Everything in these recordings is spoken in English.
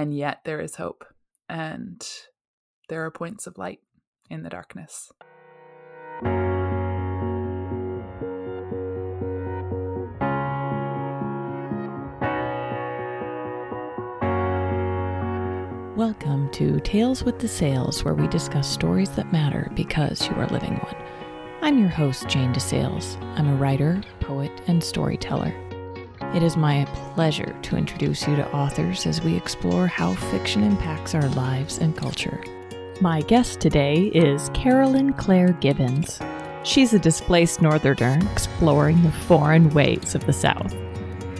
And yet there is hope, and there are points of light in the darkness. Welcome to Tales with the Sales, where we discuss stories that matter because you are living one. I'm your host, Jane DeSales. I'm a writer, poet, and storyteller. It is my pleasure to introduce you to authors as we explore how fiction impacts our lives and culture. My guest today is Carolyn Claire Givens. She's a displaced northerner exploring the foreign ways of the South.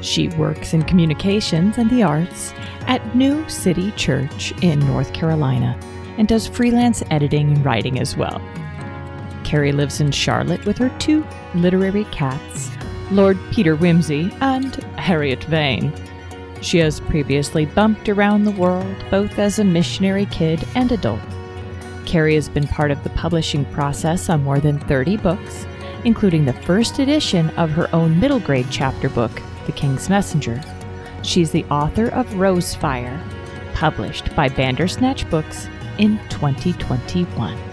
She works in communications and the arts at New City Church in North Carolina and does freelance editing and writing as well. Carrie lives in Charlotte with her two literary cats, Lord Peter Wimsey and Harriet Vane. She has previously bumped around the world both as a missionary kid and adult. Carrie has been part of the publishing process on more than 30 books, including the first edition of her own middle grade chapter book, The King's Messenger. She's the author of Rosefire, published by Bandersnatch Books in 2021.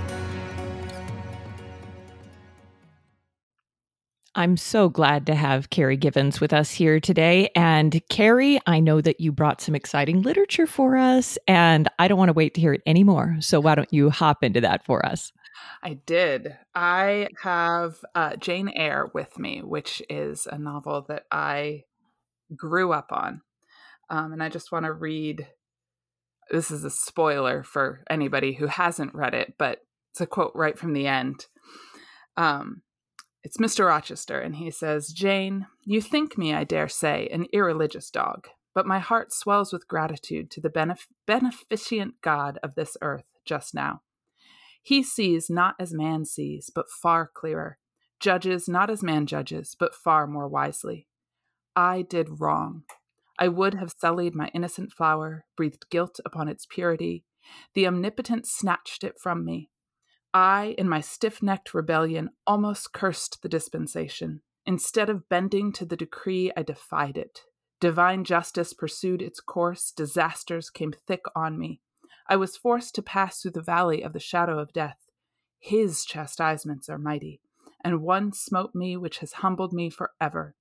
I'm so glad to have Carrie Givens with us here today. And Carrie, I know that you brought some exciting literature for us, and I don't want to wait to hear it anymore. So why don't you hop into that for us? I did. I have uh, Jane Eyre with me, which is a novel that I grew up on. Um, and I just want to read this is a spoiler for anybody who hasn't read it, but it's a quote right from the end. Um, it's Mr. Rochester, and he says, Jane, you think me, I dare say, an irreligious dog, but my heart swells with gratitude to the benef- beneficent God of this earth just now. He sees not as man sees, but far clearer, judges not as man judges, but far more wisely. I did wrong. I would have sullied my innocent flower, breathed guilt upon its purity. The Omnipotent snatched it from me. I, in my stiff necked rebellion, almost cursed the dispensation. Instead of bending to the decree, I defied it. Divine justice pursued its course, disasters came thick on me. I was forced to pass through the valley of the shadow of death. His chastisements are mighty, and one smote me which has humbled me forever.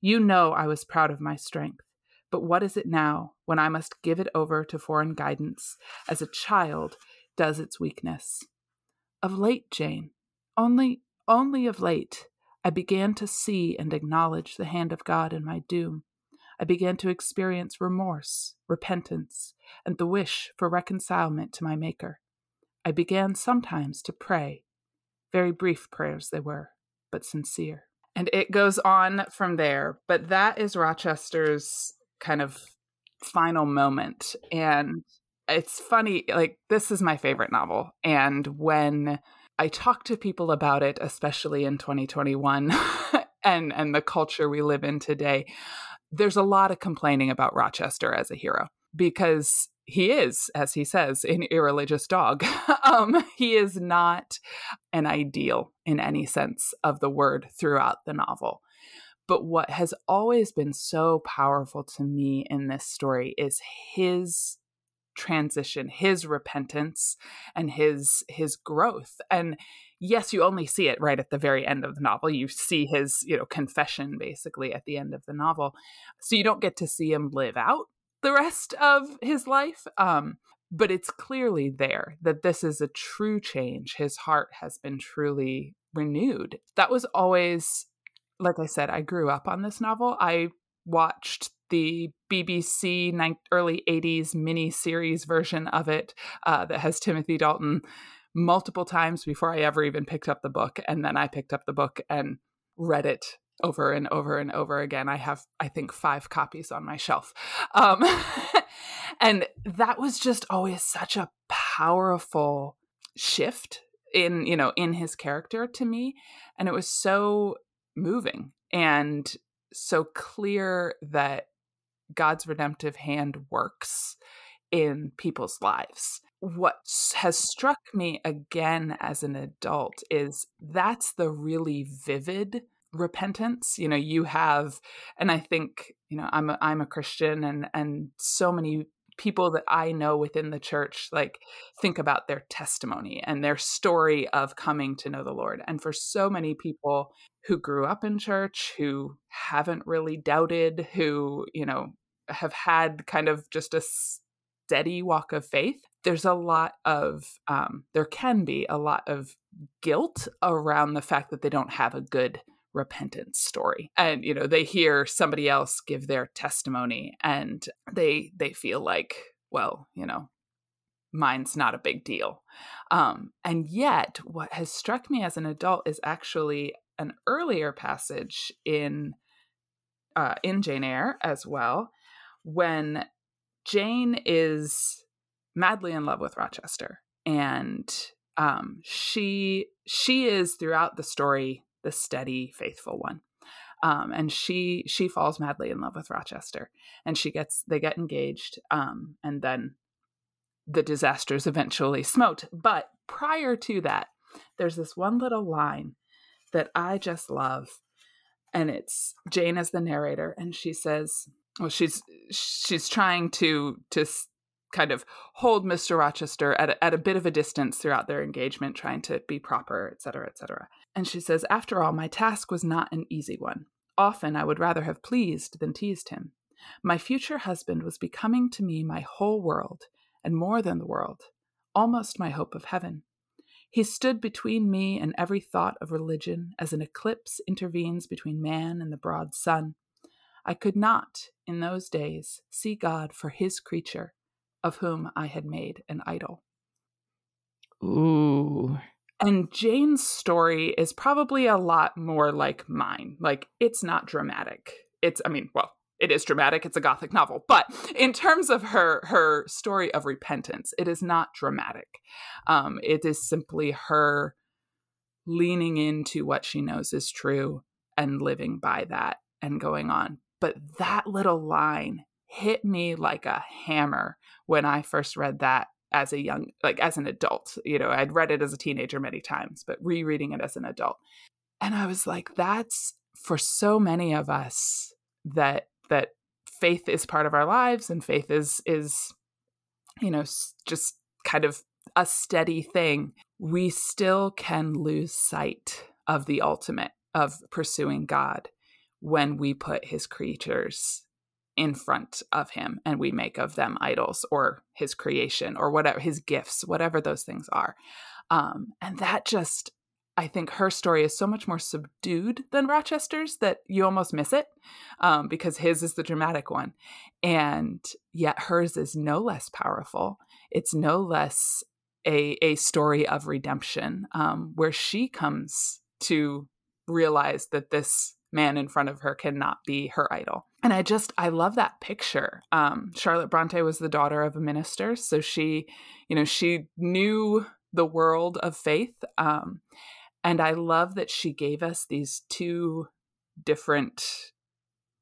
You know I was proud of my strength, but what is it now when I must give it over to foreign guidance, as a child does its weakness? Of late, Jane, only, only of late, I began to see and acknowledge the hand of God in my doom. I began to experience remorse, repentance, and the wish for reconcilement to my Maker. I began sometimes to pray. Very brief prayers they were, but sincere. And it goes on from there. But that is Rochester's kind of final moment. And it's funny like this is my favorite novel and when i talk to people about it especially in 2021 and and the culture we live in today there's a lot of complaining about rochester as a hero because he is as he says an irreligious dog. Um, he is not an ideal in any sense of the word throughout the novel. But what has always been so powerful to me in this story is his transition his repentance and his his growth. And yes you only see it right at the very end of the novel. You see his you know confession basically at the end of the novel. So you don't get to see him live out the rest of his life um but it's clearly there that this is a true change. His heart has been truly renewed. That was always like i said i grew up on this novel. I watched the BBC early 80s mini series version of it uh, that has Timothy Dalton multiple times before I ever even picked up the book. And then I picked up the book and read it over and over and over again. I have, I think, five copies on my shelf. Um, and that was just always such a powerful shift in, you know, in his character to me. And it was so moving and so clear that God's redemptive hand works in people's lives. What has struck me again as an adult is that's the really vivid repentance you know you have and i think you know i'm a, i'm a christian and and so many people that I know within the church like think about their testimony and their story of coming to know the Lord. And for so many people who grew up in church, who haven't really doubted, who, you know, have had kind of just a steady walk of faith, there's a lot of, um, there can be a lot of guilt around the fact that they don't have a good repentance story. And you know they hear somebody else give their testimony and they they feel like well you know mine's not a big deal. Um and yet what has struck me as an adult is actually an earlier passage in uh in Jane Eyre as well when Jane is madly in love with Rochester and um she she is throughout the story the steady, faithful one. Um, and she she falls madly in love with Rochester, and she gets they get engaged, um, and then the disasters eventually smote. But prior to that, there's this one little line that I just love, and it's Jane as the narrator, and she says, "Well, she's she's trying to to kind of hold Mr. Rochester at a, at a bit of a distance throughout their engagement, trying to be proper, et cetera, et cetera. And she says, After all, my task was not an easy one. Often I would rather have pleased than teased him. My future husband was becoming to me my whole world, and more than the world, almost my hope of heaven. He stood between me and every thought of religion as an eclipse intervenes between man and the broad sun. I could not, in those days, see God for his creature, of whom I had made an idol. Ooh. And Jane's story is probably a lot more like mine. Like, it's not dramatic. It's, I mean, well, it is dramatic. It's a gothic novel, but in terms of her her story of repentance, it is not dramatic. Um, it is simply her leaning into what she knows is true and living by that and going on. But that little line hit me like a hammer when I first read that as a young like as an adult you know i'd read it as a teenager many times but rereading it as an adult. And i was like that's for so many of us that that faith is part of our lives and faith is is you know just kind of a steady thing. We still can lose sight of the ultimate of pursuing god when we put his creatures in front of him and we make of them idols or his creation or whatever his gifts whatever those things are. Um, and that just i think her story is so much more subdued than rochester's that you almost miss it um, because his is the dramatic one. And yet hers is no less powerful. It's no less a, a story of redemption um, where she comes to realize that this man in front of her cannot be her idol. And I just I love that picture. Um, Charlotte Bronte was the daughter of a minister, so she, you know, she knew the world of faith. Um, and I love that she gave us these two different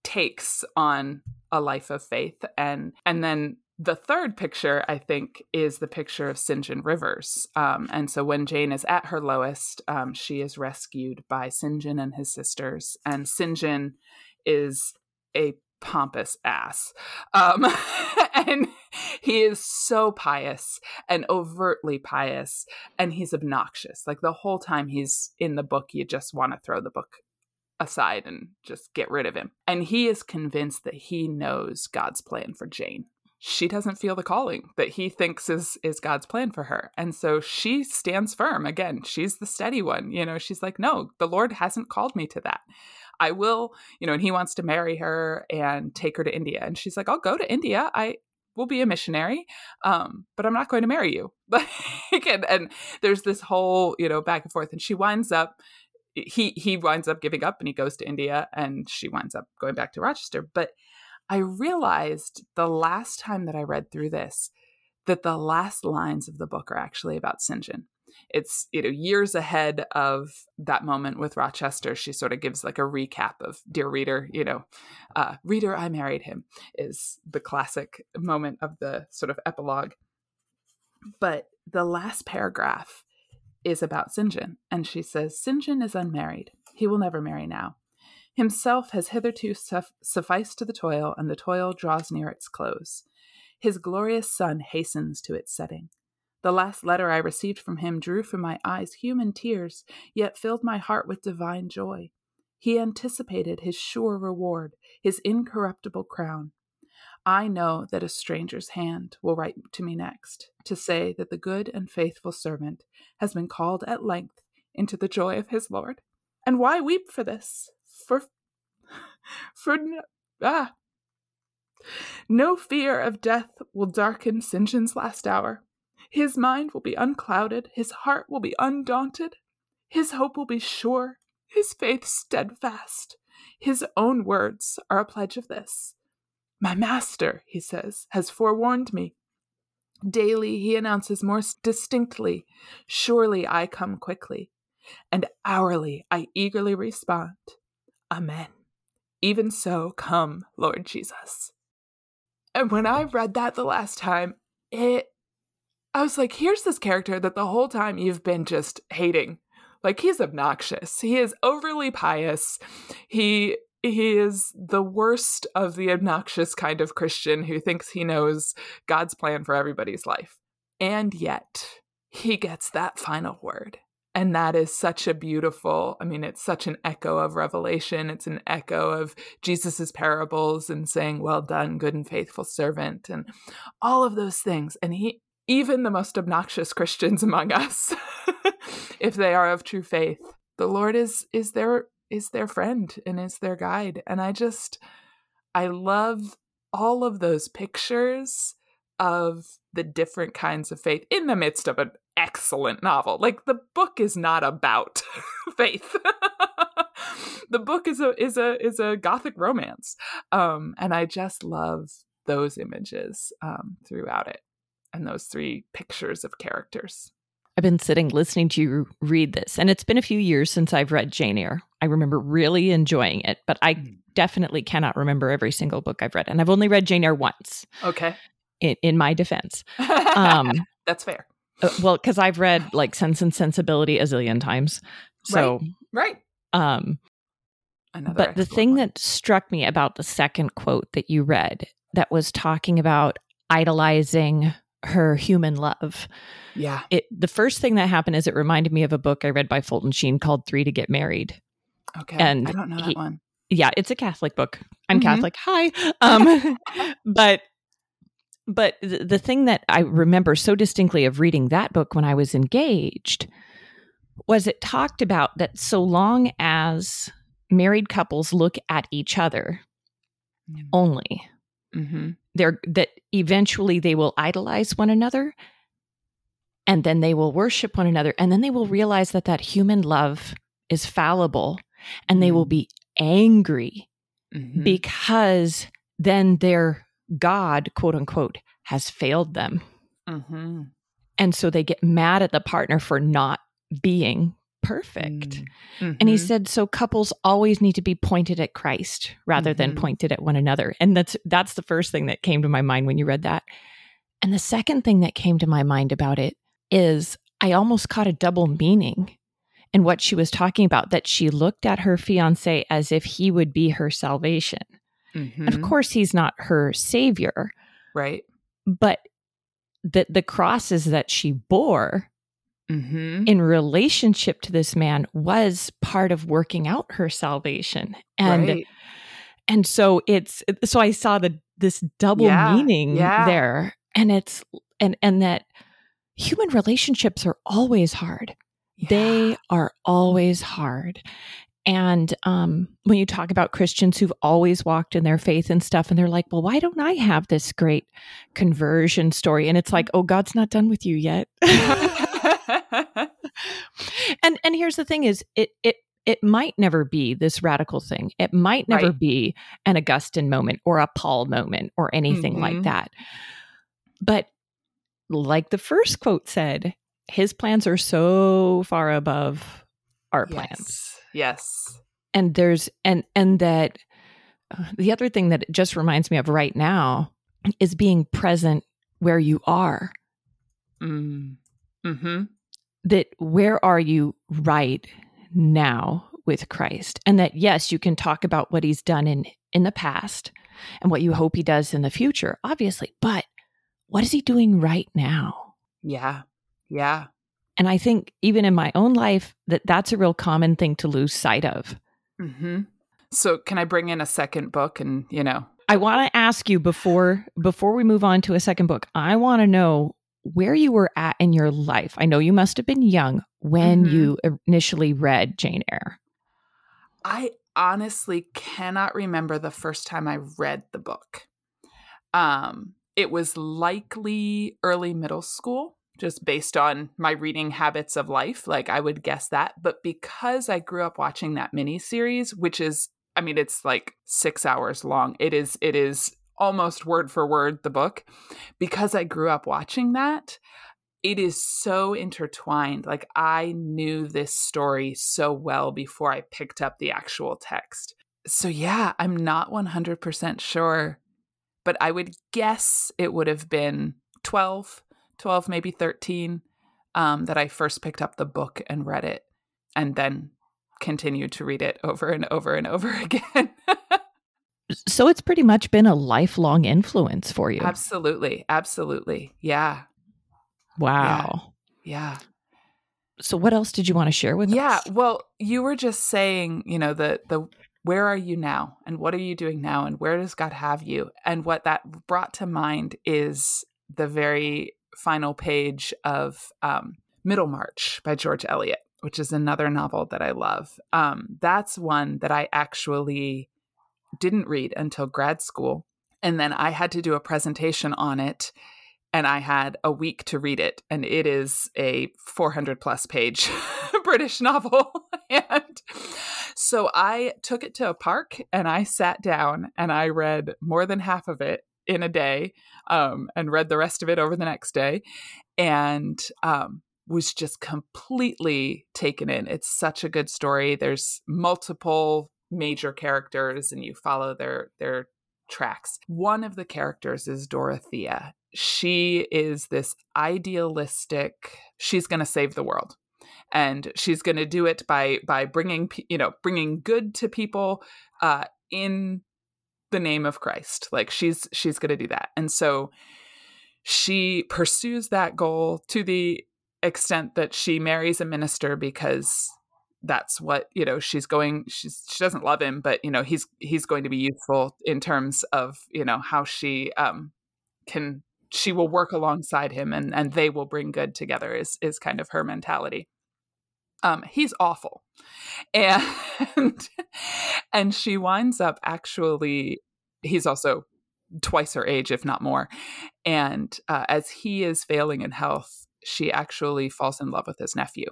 takes on a life of faith and and then the third picture, I think, is the picture of St. John Rivers. Um, and so when Jane is at her lowest, um, she is rescued by St. John and his sisters. And St. John is a pompous ass. Um, and he is so pious and overtly pious, and he's obnoxious. Like the whole time he's in the book, you just want to throw the book aside and just get rid of him. And he is convinced that he knows God's plan for Jane she doesn't feel the calling that he thinks is is God's plan for her. And so she stands firm. Again, she's the steady one. You know, she's like, "No, the Lord hasn't called me to that. I will, you know, and he wants to marry her and take her to India." And she's like, "I'll go to India. I will be a missionary, um, but I'm not going to marry you." And, and there's this whole, you know, back and forth and she winds up he he winds up giving up and he goes to India and she winds up going back to Rochester. But I realized the last time that I read through this that the last lines of the book are actually about St. John. It's you know years ahead of that moment with Rochester. She sort of gives like a recap of "Dear reader, you know, uh, reader, I married him" is the classic moment of the sort of epilogue. But the last paragraph is about St. John, and she says, "St. John is unmarried. He will never marry now. Himself has hitherto sufficed to the toil, and the toil draws near its close. His glorious sun hastens to its setting. The last letter I received from him drew from my eyes human tears, yet filled my heart with divine joy. He anticipated his sure reward, his incorruptible crown. I know that a stranger's hand will write to me next to say that the good and faithful servant has been called at length into the joy of his Lord. And why weep for this? For, for, ah. No fear of death will darken St. Last hour. His mind will be unclouded, his heart will be undaunted, his hope will be sure, his faith steadfast. His own words are a pledge of this. My master, he says, has forewarned me. Daily he announces more distinctly, Surely I come quickly. And hourly I eagerly respond, Amen. Even so, come, Lord Jesus. And when I read that the last time, it I was like, here's this character that the whole time you've been just hating. Like he's obnoxious. He is overly pious. He he is the worst of the obnoxious kind of Christian who thinks he knows God's plan for everybody's life. And yet, he gets that final word. And that is such a beautiful, I mean, it's such an echo of Revelation. It's an echo of Jesus's parables and saying, Well done, good and faithful servant, and all of those things. And he even the most obnoxious Christians among us, if they are of true faith, the Lord is is their is their friend and is their guide. And I just I love all of those pictures of the different kinds of faith in the midst of an excellent novel. Like the book is not about faith. the book is a is a is a gothic romance. Um and I just love those images um throughout it and those three pictures of characters. I've been sitting listening to you read this, and it's been a few years since I've read Jane Eyre. I remember really enjoying it, but I mm. definitely cannot remember every single book I've read. And I've only read Jane Eyre once. Okay. In, in my defense. Um, That's fair. Uh, well, because I've read like Sense and Sensibility a zillion times. So, right. right. Um, Another but the thing one. that struck me about the second quote that you read that was talking about idolizing her human love. Yeah. It the first thing that happened is it reminded me of a book I read by Fulton Sheen called Three to Get Married. Okay. And I don't know that he, one. Yeah, it's a Catholic book. I'm mm-hmm. Catholic. Hi. Um but but the, the thing that I remember so distinctly of reading that book when I was engaged was it talked about that so long as married couples look at each other mm. only mm-hmm. they're that eventually they will idolize one another and then they will worship one another and then they will realize that that human love is fallible and they will mm-hmm. be angry mm-hmm. because then their god quote unquote has failed them mm-hmm. and so they get mad at the partner for not being perfect. Mm-hmm. And he mm-hmm. said so couples always need to be pointed at Christ rather mm-hmm. than pointed at one another. And that's that's the first thing that came to my mind when you read that. And the second thing that came to my mind about it is I almost caught a double meaning in what she was talking about that she looked at her fiance as if he would be her salvation. Mm-hmm. Of course he's not her savior. Right. But the the crosses that she bore mm-hmm. in relationship to this man was part of working out her salvation. And right. and so it's so I saw the this double yeah. meaning yeah. there. And it's and and that human relationships are always hard. Yeah. They are always hard. And um, when you talk about Christians who've always walked in their faith and stuff, and they're like, well, why don't I have this great conversion story? And it's like, oh, God's not done with you yet. and and here's the thing is it it it might never be this radical thing. It might never right. be an Augustine moment or a Paul moment or anything mm-hmm. like that. But like the first quote said, his plans are so far above our plans. Yes. And there's and and that uh, the other thing that it just reminds me of right now is being present where you are. Mm. hmm that where are you right now with Christ? And that yes, you can talk about what he's done in in the past and what you hope he does in the future, obviously, but what is he doing right now? Yeah. Yeah. And I think even in my own life that that's a real common thing to lose sight of. Mm-hmm. So can I bring in a second book and, you know, I want to ask you before before we move on to a second book. I want to know where you were at in your life. I know you must have been young when mm-hmm. you initially read Jane Eyre. I honestly cannot remember the first time I read the book. Um, it was likely early middle school, just based on my reading habits of life. Like I would guess that. But because I grew up watching that mini series, which is, I mean, it's like six hours long. It is, it is almost word for word the book. Because I grew up watching that, it is so intertwined. Like I knew this story so well before I picked up the actual text. So yeah, I'm not 100% sure, but I would guess it would have been 12, 12 maybe 13 um, that I first picked up the book and read it and then continued to read it over and over and over again. so it's pretty much been a lifelong influence for you. Absolutely. Absolutely. Yeah. Wow. Yeah. yeah. So what else did you want to share with yeah, us? Yeah, well, you were just saying, you know, the the where are you now and what are you doing now and where does God have you? And what that brought to mind is the very final page of um, Middlemarch by George Eliot, which is another novel that I love. Um, that's one that I actually didn't read until grad school. And then I had to do a presentation on it and I had a week to read it. And it is a 400 plus page British novel. and so I took it to a park and I sat down and I read more than half of it in a day um, and read the rest of it over the next day and um, was just completely taken in. It's such a good story. There's multiple major characters and you follow their their tracks. One of the characters is Dorothea she is this idealistic she's going to save the world and she's going to do it by by bringing you know bringing good to people uh in the name of Christ. Like she's she's going to do that. And so she pursues that goal to the extent that she marries a minister because that's what you know she's going she's she doesn't love him but you know he's he's going to be useful in terms of you know how she um can she will work alongside him and and they will bring good together is is kind of her mentality um he's awful and and she winds up actually he's also twice her age if not more and uh, as he is failing in health she actually falls in love with his nephew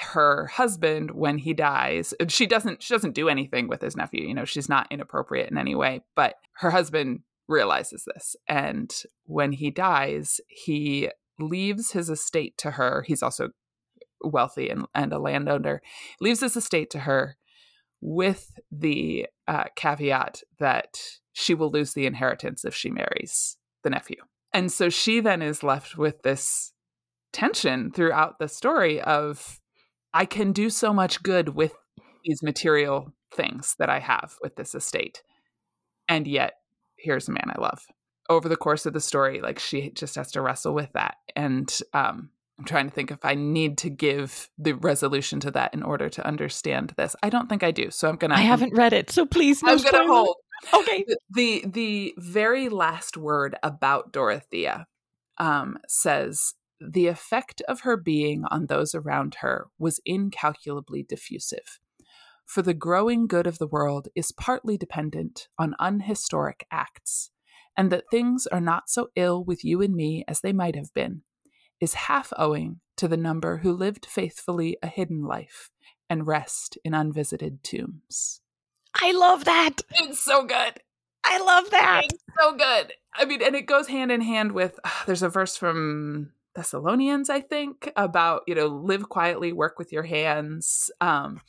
her husband when he dies she doesn't she doesn't do anything with his nephew you know she's not inappropriate in any way but her husband realizes this. And when he dies, he leaves his estate to her. He's also wealthy and, and a landowner, leaves his estate to her with the uh, caveat that she will lose the inheritance if she marries the nephew. And so she then is left with this tension throughout the story of I can do so much good with these material things that I have with this estate. And yet here's a man I love. Over the course of the story, like she just has to wrestle with that. And um, I'm trying to think if I need to give the resolution to that in order to understand this. I don't think I do. So I'm gonna. I haven't read it, so please. No I'm gonna hold. Okay. The, the, the very last word about Dorothea um, says the effect of her being on those around her was incalculably diffusive for the growing good of the world is partly dependent on unhistoric acts, and that things are not so ill with you and me as they might have been, is half owing to the number who lived faithfully a hidden life and rest in unvisited tombs. I love that. It's so good. I love that. It's so good. I mean, and it goes hand in hand with uh, there's a verse from Thessalonians, I think, about, you know, live quietly, work with your hands. Um,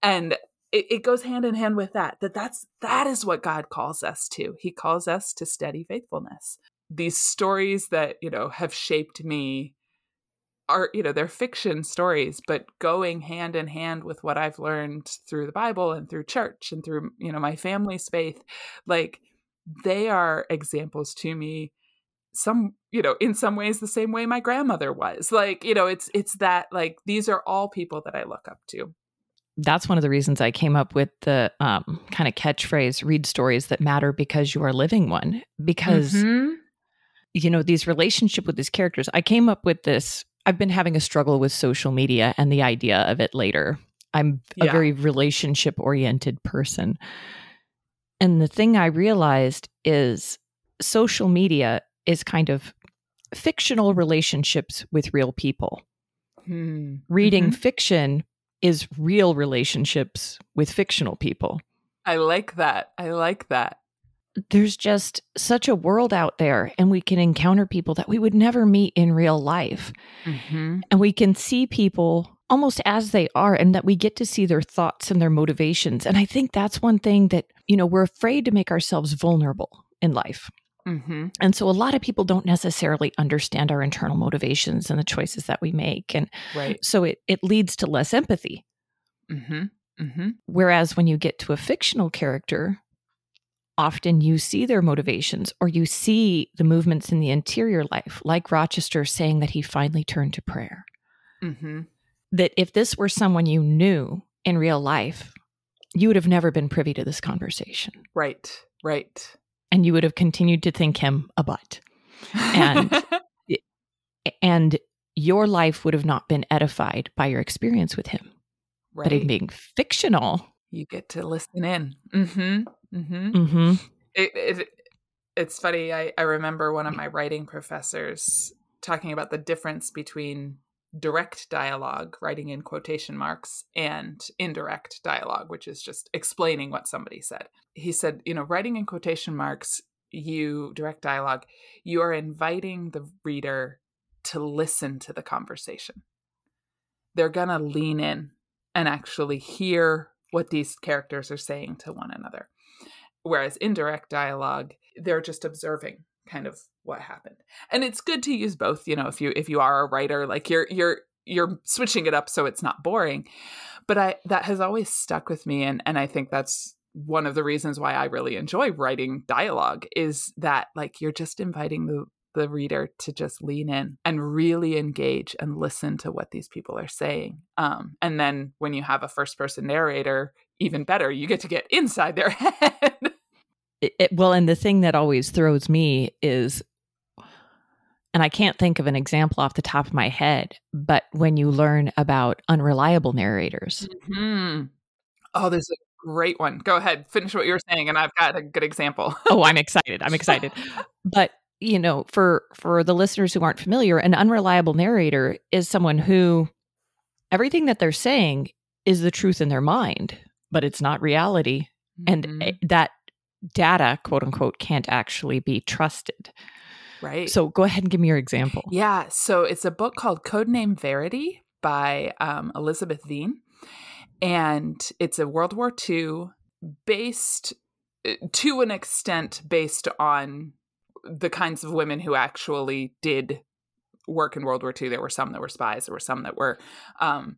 and it, it goes hand in hand with that, that that's, that is what God calls us to. He calls us to steady faithfulness. These stories that, you know, have shaped me are, you know, they're fiction stories, but going hand in hand with what I've learned through the Bible and through church and through, you know, my family's faith, like they are examples to me some you know in some ways the same way my grandmother was like you know it's it's that like these are all people that i look up to that's one of the reasons i came up with the um, kind of catchphrase read stories that matter because you are living one because mm-hmm. You know these relationship with these characters i came up with this i've been having a struggle with social media and the idea of it later i'm a yeah. very relationship oriented person and the thing i realized is social media is kind of fictional relationships with real people. Hmm. Reading mm-hmm. fiction is real relationships with fictional people. I like that. I like that. There's just such a world out there, and we can encounter people that we would never meet in real life. Mm-hmm. And we can see people almost as they are, and that we get to see their thoughts and their motivations. And I think that's one thing that, you know, we're afraid to make ourselves vulnerable in life. Mm-hmm. And so a lot of people don't necessarily understand our internal motivations and the choices that we make. And right. so it, it leads to less empathy. Mm-hmm. Mm-hmm. Whereas when you get to a fictional character, often you see their motivations or you see the movements in the interior life, like Rochester saying that he finally turned to prayer. Mm-hmm. That if this were someone you knew in real life, you would have never been privy to this conversation. Right, right and you would have continued to think him a butt. And and your life would have not been edified by your experience with him. Right. But in being fictional, you get to listen in. Mm-hmm. Mm-hmm. mm-hmm. It, it, it's funny. I, I remember one of my writing professors talking about the difference between direct dialogue, writing in quotation marks, and indirect dialogue, which is just explaining what somebody said. He said, you know, writing in quotation marks, you direct dialogue, you are inviting the reader to listen to the conversation. They're going to lean in and actually hear what these characters are saying to one another. Whereas indirect dialogue, they're just observing kind of what happened. And it's good to use both, you know, if you if you are a writer, like you're you're you're switching it up so it's not boring. But I that has always stuck with me and and I think that's one of the reasons why I really enjoy writing dialogue is that like you're just inviting the the reader to just lean in and really engage and listen to what these people are saying. Um, and then when you have a first person narrator, even better, you get to get inside their head. it, it, well, and the thing that always throws me is and I can't think of an example off the top of my head, but when you learn about unreliable narrators. Mm-hmm. Oh, there's a great one. Go ahead, finish what you were saying, and I've got a good example. oh, I'm excited. I'm excited. but you know, for for the listeners who aren't familiar, an unreliable narrator is someone who everything that they're saying is the truth in their mind, but it's not reality, mm-hmm. and that data, quote unquote, can't actually be trusted. Right. So go ahead and give me your example. Yeah. So it's a book called Codename Verity by um, Elizabeth Wein. And it's a World War II based, uh, to an extent, based on the kinds of women who actually did work in World War II. There were some that were spies, there were some that were um,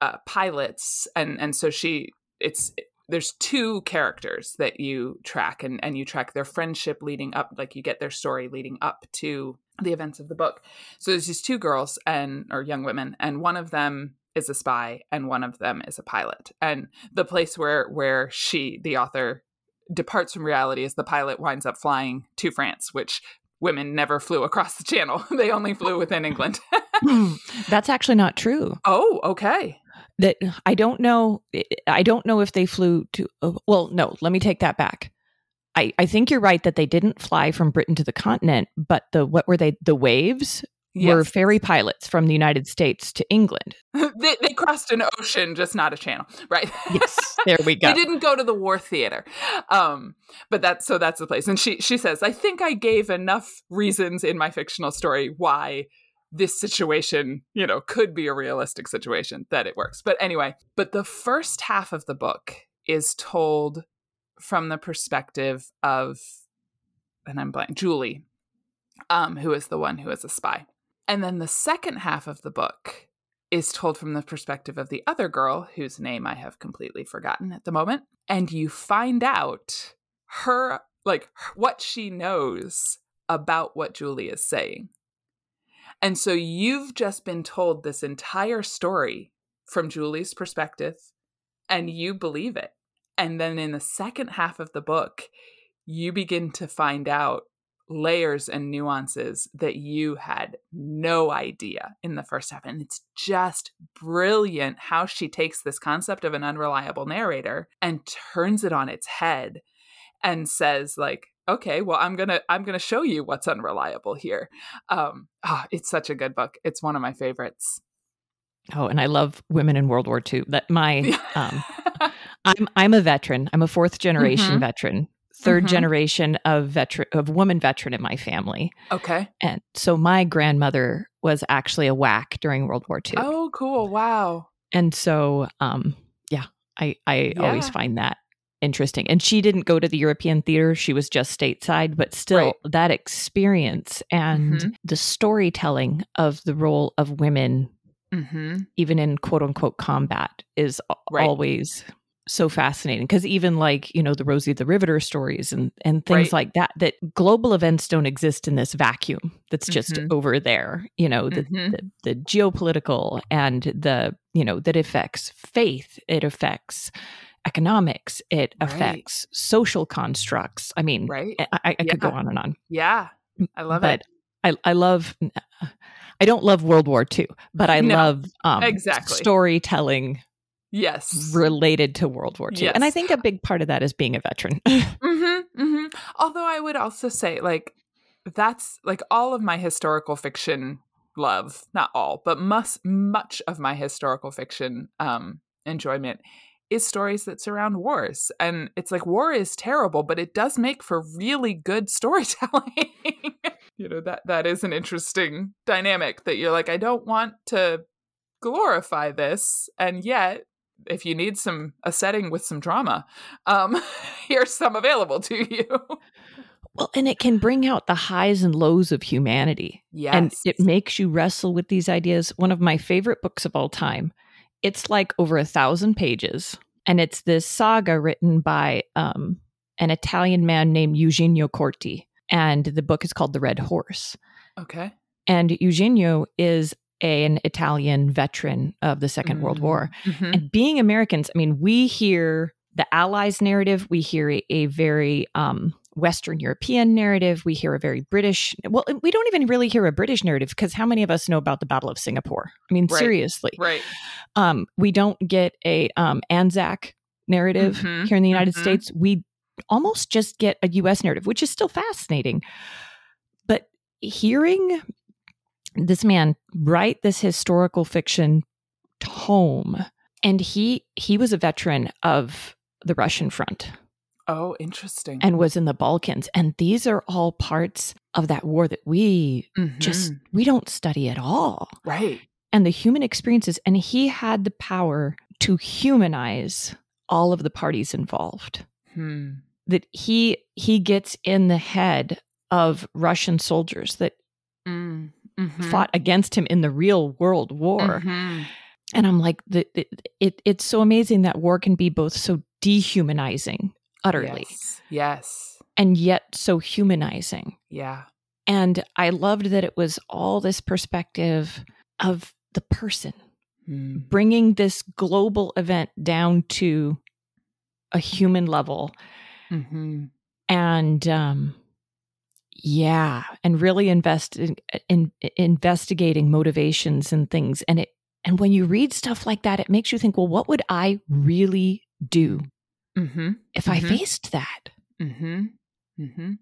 uh, pilots. And, and so she, it's there's two characters that you track and, and you track their friendship leading up like you get their story leading up to the events of the book so there's these two girls and or young women and one of them is a spy and one of them is a pilot and the place where where she the author departs from reality as the pilot winds up flying to france which women never flew across the channel they only flew within england that's actually not true oh okay that I don't know. I don't know if they flew to. Uh, well, no. Let me take that back. I, I think you're right that they didn't fly from Britain to the continent, but the what were they? The waves yes. were ferry pilots from the United States to England. they, they, crossed an ocean, just not a channel, right? yes, there we go. they didn't go to the war theater, um, but that's so that's the place. And she she says, I think I gave enough reasons in my fictional story why this situation, you know, could be a realistic situation that it works. But anyway, but the first half of the book is told from the perspective of, and I'm blank, Julie, um, who is the one who is a spy. And then the second half of the book is told from the perspective of the other girl, whose name I have completely forgotten at the moment. And you find out her, like, what she knows about what Julie is saying. And so you've just been told this entire story from Julie's perspective, and you believe it. And then in the second half of the book, you begin to find out layers and nuances that you had no idea in the first half. And it's just brilliant how she takes this concept of an unreliable narrator and turns it on its head and says, like, okay, well, I'm gonna I'm gonna show you what's unreliable here. Um, oh, it's such a good book. It's one of my favorites. Oh, and I love women in World War II. That my um, I'm I'm a veteran. I'm a fourth generation mm-hmm. veteran 3rd mm-hmm. generation of veteran of woman veteran in my family. Okay. And so my grandmother was actually a WAC during World War II. Oh, cool. Wow. And so um yeah, I I yeah. always find that interesting. And she didn't go to the European theater, she was just stateside, but still right. that experience and mm-hmm. the storytelling of the role of women mm-hmm. even in quote unquote combat is right. always so fascinating because even like you know the rosie the riveter stories and and things right. like that that global events don't exist in this vacuum that's just mm-hmm. over there you know the, mm-hmm. the, the geopolitical and the you know that affects faith it affects economics it right. affects social constructs i mean right i, I yeah. could go on and on yeah i love but it I, I love I don't love World War II, but I no, love um, exactly storytelling Yes. Related to World War II. Yes. And I think a big part of that is being a veteran. mm-hmm, mm-hmm. Although I would also say, like, that's like all of my historical fiction love, not all, but much, much of my historical fiction um, enjoyment is stories that surround wars. And it's like war is terrible, but it does make for really good storytelling. you know, that that is an interesting dynamic that you're like, I don't want to glorify this, and yet if you need some a setting with some drama, um, here's some available to you. Well, and it can bring out the highs and lows of humanity. Yes. And it makes you wrestle with these ideas. One of my favorite books of all time. It's like over a thousand pages. And it's this saga written by um, an Italian man named Eugenio Corti. And the book is called The Red Horse. Okay. And Eugenio is a, an Italian veteran of the 2nd mm-hmm. World War. Mm-hmm. And being Americans, I mean, we hear the Allies narrative, we hear a, a very um, Western European narrative, we hear a very British, well, we don't even really hear a British narrative because how many of us know about the Battle of Singapore? I mean, right. seriously. Right. Um, we don't get a um, Anzac narrative mm-hmm. here in the United mm-hmm. States. We almost just get a US narrative, which is still fascinating. But hearing this man write this historical fiction tome and he he was a veteran of the Russian front. Oh, interesting. And was in the Balkans and these are all parts of that war that we mm-hmm. just we don't study at all. Right. And the human experiences and he had the power to humanize all of the parties involved. Hmm. That he he gets in the head of Russian soldiers that mm mm-hmm. fought against him in the real world war. Mm-hmm. And I'm like, the, the, it, it's so amazing that war can be both so dehumanizing, utterly. Yes. yes. And yet so humanizing. Yeah. And I loved that it was all this perspective of the person, mm. bringing this global event down to a human level. Mm-hmm. And um, yeah, and really invest in, in, investigating motivations and things. And it and when you read stuff like that, it makes you think, well, what would I really do mm-hmm. if mm-hmm. I faced that? Mm-hmm. mm-hmm.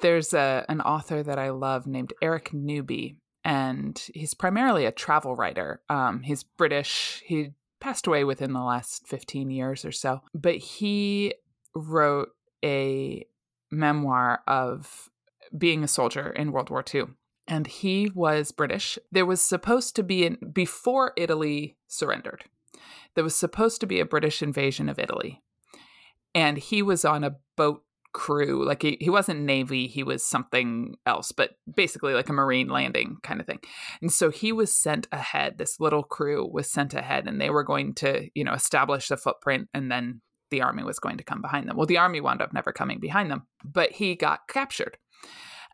There's a, an author that I love named Eric Newby, and he's primarily a travel writer. Um, he's British. He passed away within the last 15 years or so, but he wrote a memoir of being a soldier in World War II. And he was British. There was supposed to be, an, before Italy surrendered, there was supposed to be a British invasion of Italy. And he was on a boat crew. Like he, he wasn't Navy, he was something else, but basically like a Marine landing kind of thing. And so he was sent ahead. This little crew was sent ahead and they were going to, you know, establish the footprint and then the army was going to come behind them. Well, the army wound up never coming behind them, but he got captured.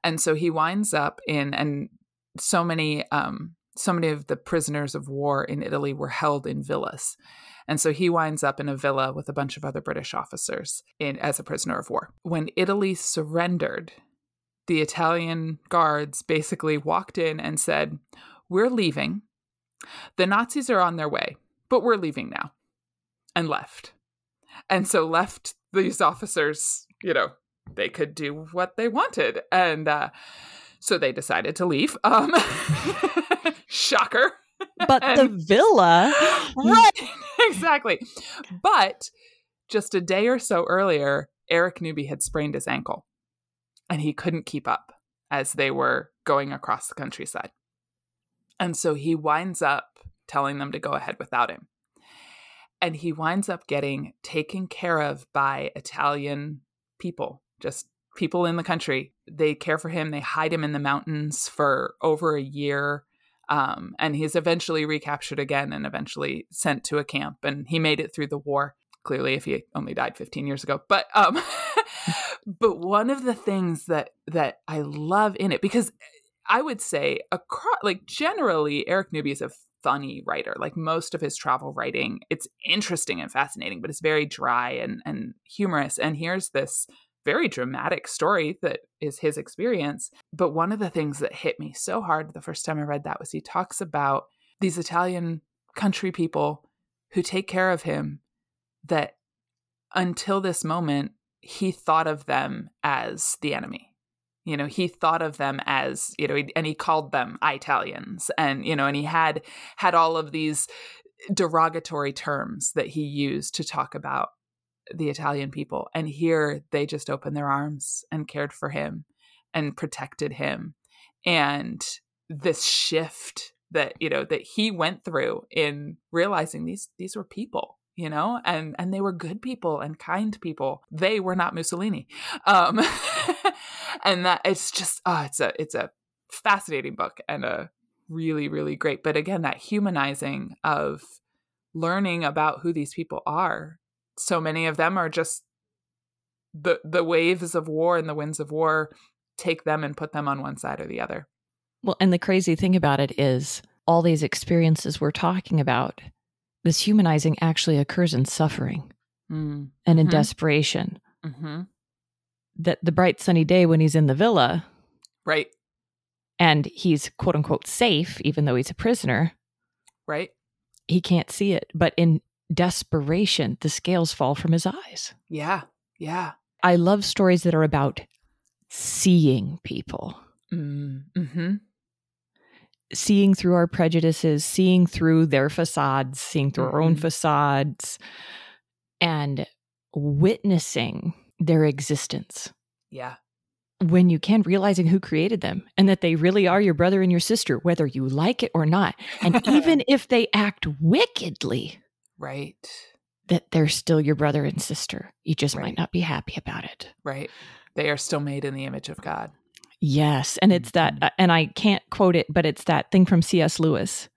And so he winds up in, and so many, um, so many of the prisoners of war in Italy were held in villas. And so he winds up in a villa with a bunch of other British officers in, as a prisoner of war. When Italy surrendered, the Italian guards basically walked in and said, We're leaving. The Nazis are on their way, but we're leaving now. And left. And so left these officers, you know, they could do what they wanted. And uh, so they decided to leave. Um, shocker. But and, the villa. right. exactly. But just a day or so earlier, Eric Newby had sprained his ankle and he couldn't keep up as they were going across the countryside. And so he winds up telling them to go ahead without him. And he winds up getting taken care of by Italian people, just people in the country. They care for him, they hide him in the mountains for over a year. Um, and he's eventually recaptured again and eventually sent to a camp. And he made it through the war. Clearly, if he only died 15 years ago, but um, but one of the things that that I love in it because I would say across like generally Eric Newby is a funny writer. Like most of his travel writing, it's interesting and fascinating, but it's very dry and and humorous. And here's this very dramatic story that is his experience. But one of the things that hit me so hard the first time I read that was he talks about these Italian country people who take care of him that until this moment he thought of them as the enemy you know he thought of them as you know and he called them italians and you know and he had had all of these derogatory terms that he used to talk about the Italian people. And here they just opened their arms and cared for him and protected him. And this shift that, you know, that he went through in realizing these these were people, you know, and and they were good people and kind people. They were not Mussolini. Um and that it's just oh, it's a it's a fascinating book and a really, really great. But again, that humanizing of learning about who these people are so many of them are just the the waves of war and the winds of war take them and put them on one side or the other. Well, and the crazy thing about it is all these experiences we're talking about, this humanizing actually occurs in suffering mm. and in mm-hmm. desperation. Mm-hmm. That the bright sunny day when he's in the villa, right, and he's quote unquote safe, even though he's a prisoner, right, he can't see it. But in desperation, the scales fall from his eyes. Yeah. Yeah. I love stories that are about seeing people. Mm, mm-hmm. Seeing through our prejudices, seeing through their facades, seeing through mm-hmm. our own mm-hmm. facades, and witnessing their existence. Yeah. When you can, realizing who created them and that they really are your brother and your sister, whether you like it or not. And even if they act wickedly, Right. That they're still your brother and sister. You just right. might not be happy about it. Right. They are still made in the image of God. Yes. And it's that, mm-hmm. and I can't quote it, but it's that thing from C.S. Lewis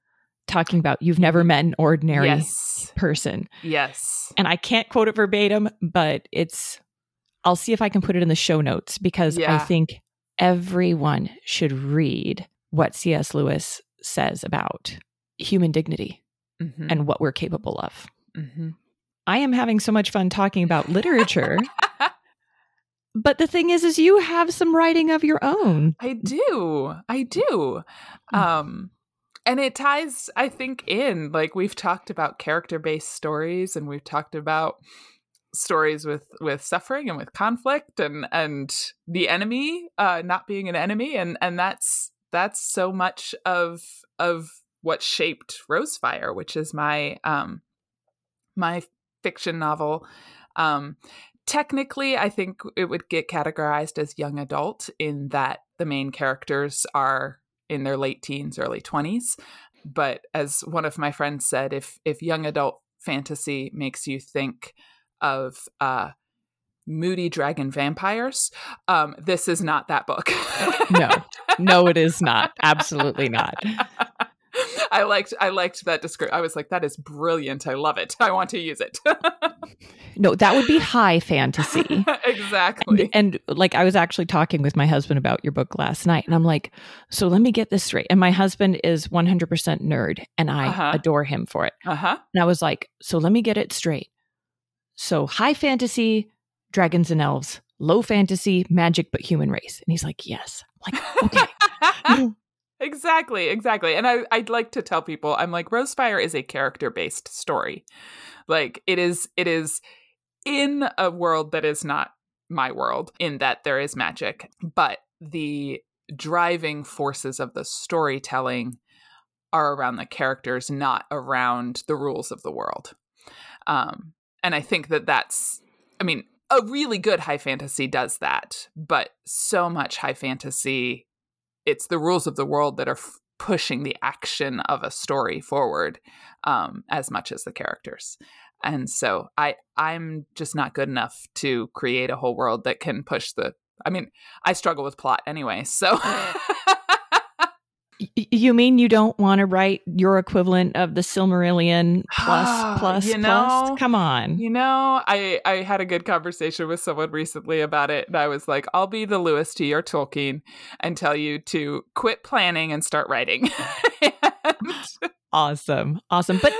talking about you've never met an ordinary yes. person. Yes. And I can't quote it verbatim, but it's, I'll see if I can put it in the show notes because yeah. I think everyone should read what C.S. Lewis says about human dignity mm-hmm. and what we're capable of. Mm-hmm. I am having so much fun talking about literature. but the thing is is you have some writing of your own. I do. I do. Hmm. Um and it ties I think in like we've talked about character-based stories and we've talked about stories with with suffering and with conflict and and the enemy uh not being an enemy and and that's that's so much of of what shaped Rosefire, which is my um my fiction novel. Um technically I think it would get categorized as young adult in that the main characters are in their late teens, early 20s. But as one of my friends said, if if young adult fantasy makes you think of uh moody dragon vampires um this is not that book. No. No it is not. Absolutely not I liked I liked that description. I was like, that is brilliant. I love it. I want to use it. no, that would be high fantasy. exactly. And, and, like I was actually talking with my husband about your book last night, and I'm like, so let me get this straight. And my husband is 100% nerd, and I uh-huh. adore him for it. Uh-huh. And I was like, so let me get it straight. So high fantasy, dragons and elves. Low fantasy, magic but human race. And he's like, yes. I'm like, okay. Exactly, exactly. And I, I'd like to tell people, I'm like, Rosefire is a character based story. Like it is, it is in a world that is not my world, in that there is magic, but the driving forces of the storytelling are around the characters, not around the rules of the world. Um, and I think that that's, I mean, a really good high fantasy does that, but so much high fantasy it's the rules of the world that are f- pushing the action of a story forward um, as much as the characters. And so i i'm just not good enough to create a whole world that can push the i mean i struggle with plot anyway so You mean you don't want to write your equivalent of the Silmarillion plus plus you know, plus? Come on. You know, I I had a good conversation with someone recently about it, and I was like, I'll be the Lewis to your Tolkien and tell you to quit planning and start writing. and... Awesome, awesome. But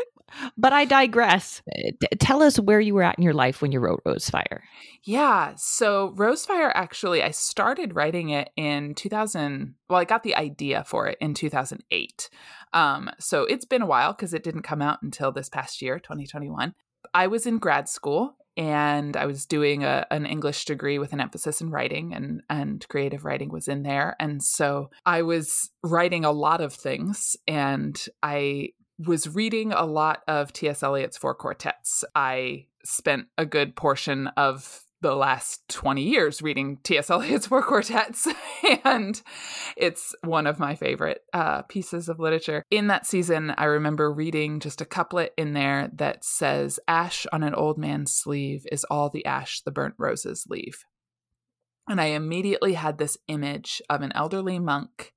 but I digress. tell us where you were at in your life when you wrote Rosefire. Yeah. So, Rosefire actually, I started writing it in 2000. Well, I got the idea for it in 2008. Um, so, it's been a while because it didn't come out until this past year, 2021. I was in grad school and I was doing a, an English degree with an emphasis in writing, and and creative writing was in there. And so I was writing a lot of things, and I was reading a lot of T.S. Eliot's Four Quartets. I spent a good portion of the last 20 years reading T.S. Eliot's Four Quartets, and it's one of my favorite uh, pieces of literature. In that season, I remember reading just a couplet in there that says, Ash on an old man's sleeve is all the ash the burnt roses leave. And I immediately had this image of an elderly monk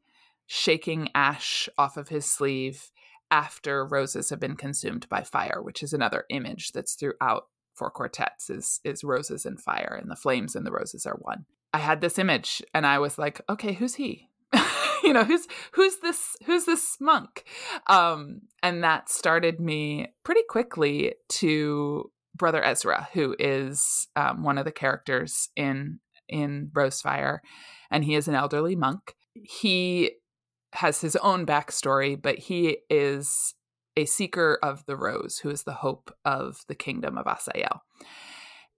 shaking ash off of his sleeve after roses have been consumed by fire, which is another image that's throughout four quartets is is roses and fire and the flames and the roses are one. I had this image and I was like, okay, who's he? you know, who's who's this who's this monk? Um, and that started me pretty quickly to Brother Ezra, who is um, one of the characters in in Rosefire, and he is an elderly monk. He has his own backstory, but he is a seeker of the rose who is the hope of the kingdom of Asael.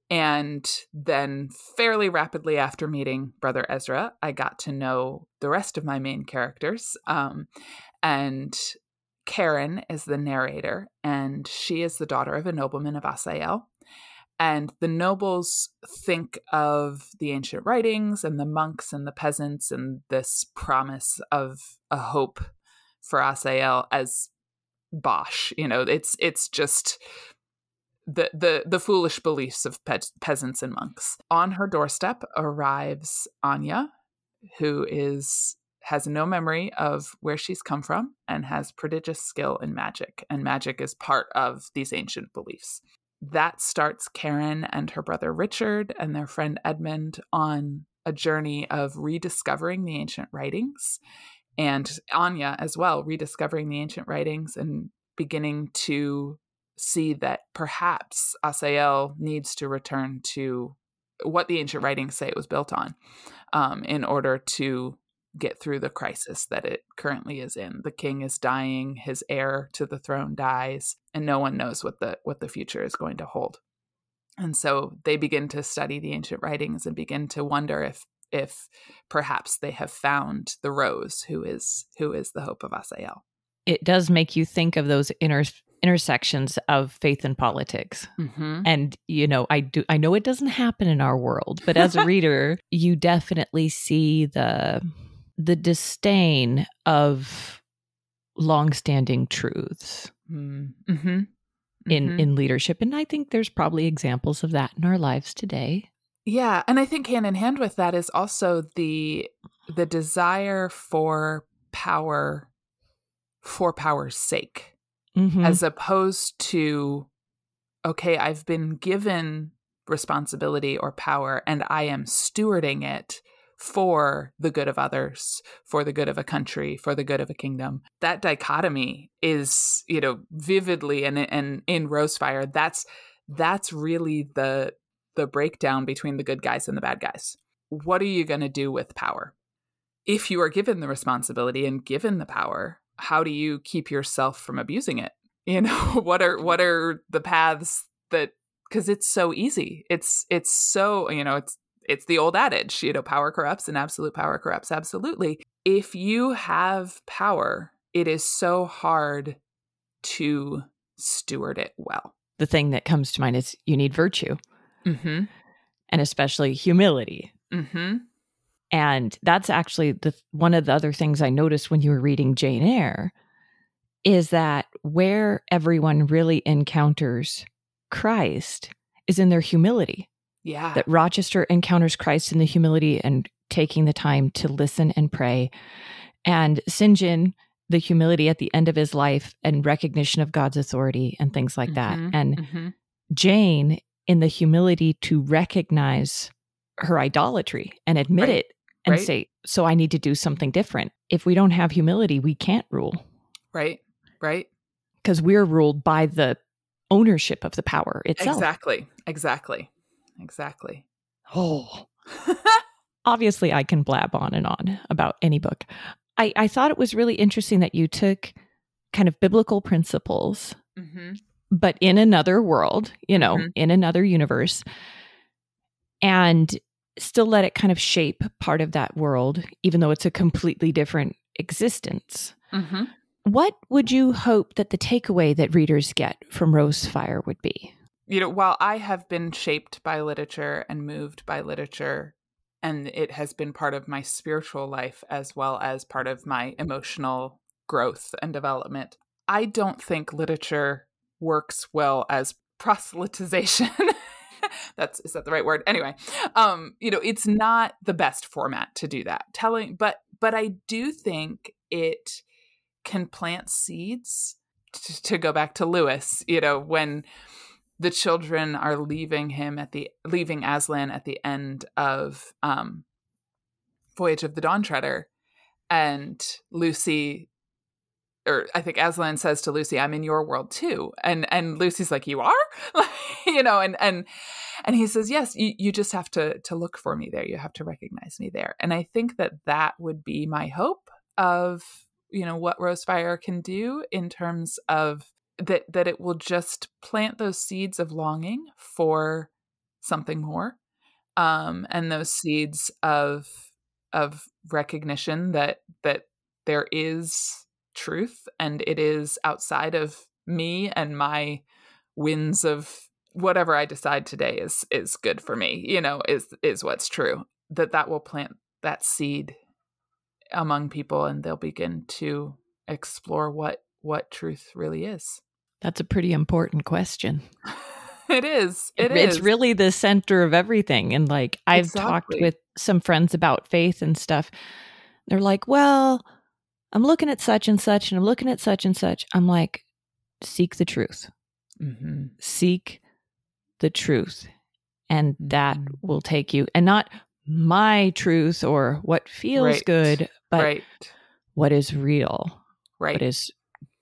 And then, fairly rapidly after meeting Brother Ezra, I got to know the rest of my main characters. Um, and Karen is the narrator, and she is the daughter of a nobleman of Asael. And the nobles think of the ancient writings and the monks and the peasants and this promise of a hope for Asael as bosh. You know, it's it's just the the the foolish beliefs of pe- peasants and monks. On her doorstep arrives Anya, who is has no memory of where she's come from and has prodigious skill in magic, and magic is part of these ancient beliefs that starts Karen and her brother Richard and their friend Edmund on a journey of rediscovering the ancient writings and Anya as well, rediscovering the ancient writings and beginning to see that perhaps Asael needs to return to what the ancient writings say it was built on um, in order to get through the crisis that it currently is in. The king is dying, his heir to the throne dies, and no one knows what the what the future is going to hold. And so they begin to study the ancient writings and begin to wonder if if perhaps they have found the rose who is who is the hope of Asael. It does make you think of those inner intersections of faith and politics. Mm-hmm. And you know, I do I know it doesn't happen in our world, but as a reader, you definitely see the the disdain of longstanding truths mm, mm-hmm. Mm-hmm. in in leadership and i think there's probably examples of that in our lives today yeah and i think hand in hand with that is also the the desire for power for power's sake Mhm. as opposed to okay i've been given responsibility or power and i am stewarding it for the good of others for the good of a country for the good of a kingdom. That dichotomy is you know vividly and and in rosefire that's that's really the the breakdown between the good guys and the bad guys. What are you going to do with power? If you are given the responsibility and given the power how do you keep yourself from abusing it? You know what are what are the paths that because it's so easy. It's it's so you know it's it's the old adage you know power corrupts and absolute power corrupts absolutely. If you have power it is so hard to steward it well. The thing that comes to mind is you need virtue. Mm-hmm. And especially humility. mm-hmm. And that's actually the one of the other things I noticed when you were reading Jane Eyre is that where everyone really encounters Christ is in their humility. Yeah That Rochester encounters Christ in the humility and taking the time to listen and pray. And St. John, the humility at the end of his life and recognition of God's authority and things like that. Mhm, And mhm. Jane in the humility to recognize her idolatry and admit Right, it and right. say, So I need to do something different. If we don't have humility, we can't rule right right because we're ruled by the ownership of the power itself. exactly exactly exactly Oh. Obviously, I can blab on and on about any book. I, I thought it was really interesting that you took kind of biblical principles mm-hmm. but in another world, you know, Mhm. in another universe, and still let it kind of shape part of that world, even though it's a completely different existence. Mm-hmm. What would you hope that the takeaway that readers get from Rosefire would be? You know, while I have been shaped by literature and moved by literature, and it has been part of my spiritual life as well as part of my emotional growth and development, I don't think literature works well as proselytization. That's is that the right word? Anyway, um, you know, it's not the best format to do that. Telling, but but I do think it can plant seeds. To go back to Lewis, you know, when the children are leaving him at the leaving Aslan at the end of um Voyage of the Dawn Treader and Lucy or I think Aslan says to Lucy, I'm in your world too. And and Lucy's like, You are? You know, and and and he says, Yes, you, you just have to to look for me there. You have to recognize me there. And I think that that would be my hope of, you know, what Rosefire can do in terms of that that it will just plant those seeds of longing for something more um and those seeds of of recognition that that there is truth and it is outside of me and my wins of whatever i decide today is is good for me you know is is what's true that that will plant that seed among people and they'll begin to explore what what truth really is That's a pretty important question. it is it it's is. really the center of everything. And like I've talked with some friends about faith and stuff. They're like, well, I'm looking at such and such and I'm looking at such and such. I'm like, seek the truth. Mhm. Seek the truth. And that Mhm. will take you, and not my truth or what feels Right. good, but right what is real, right what is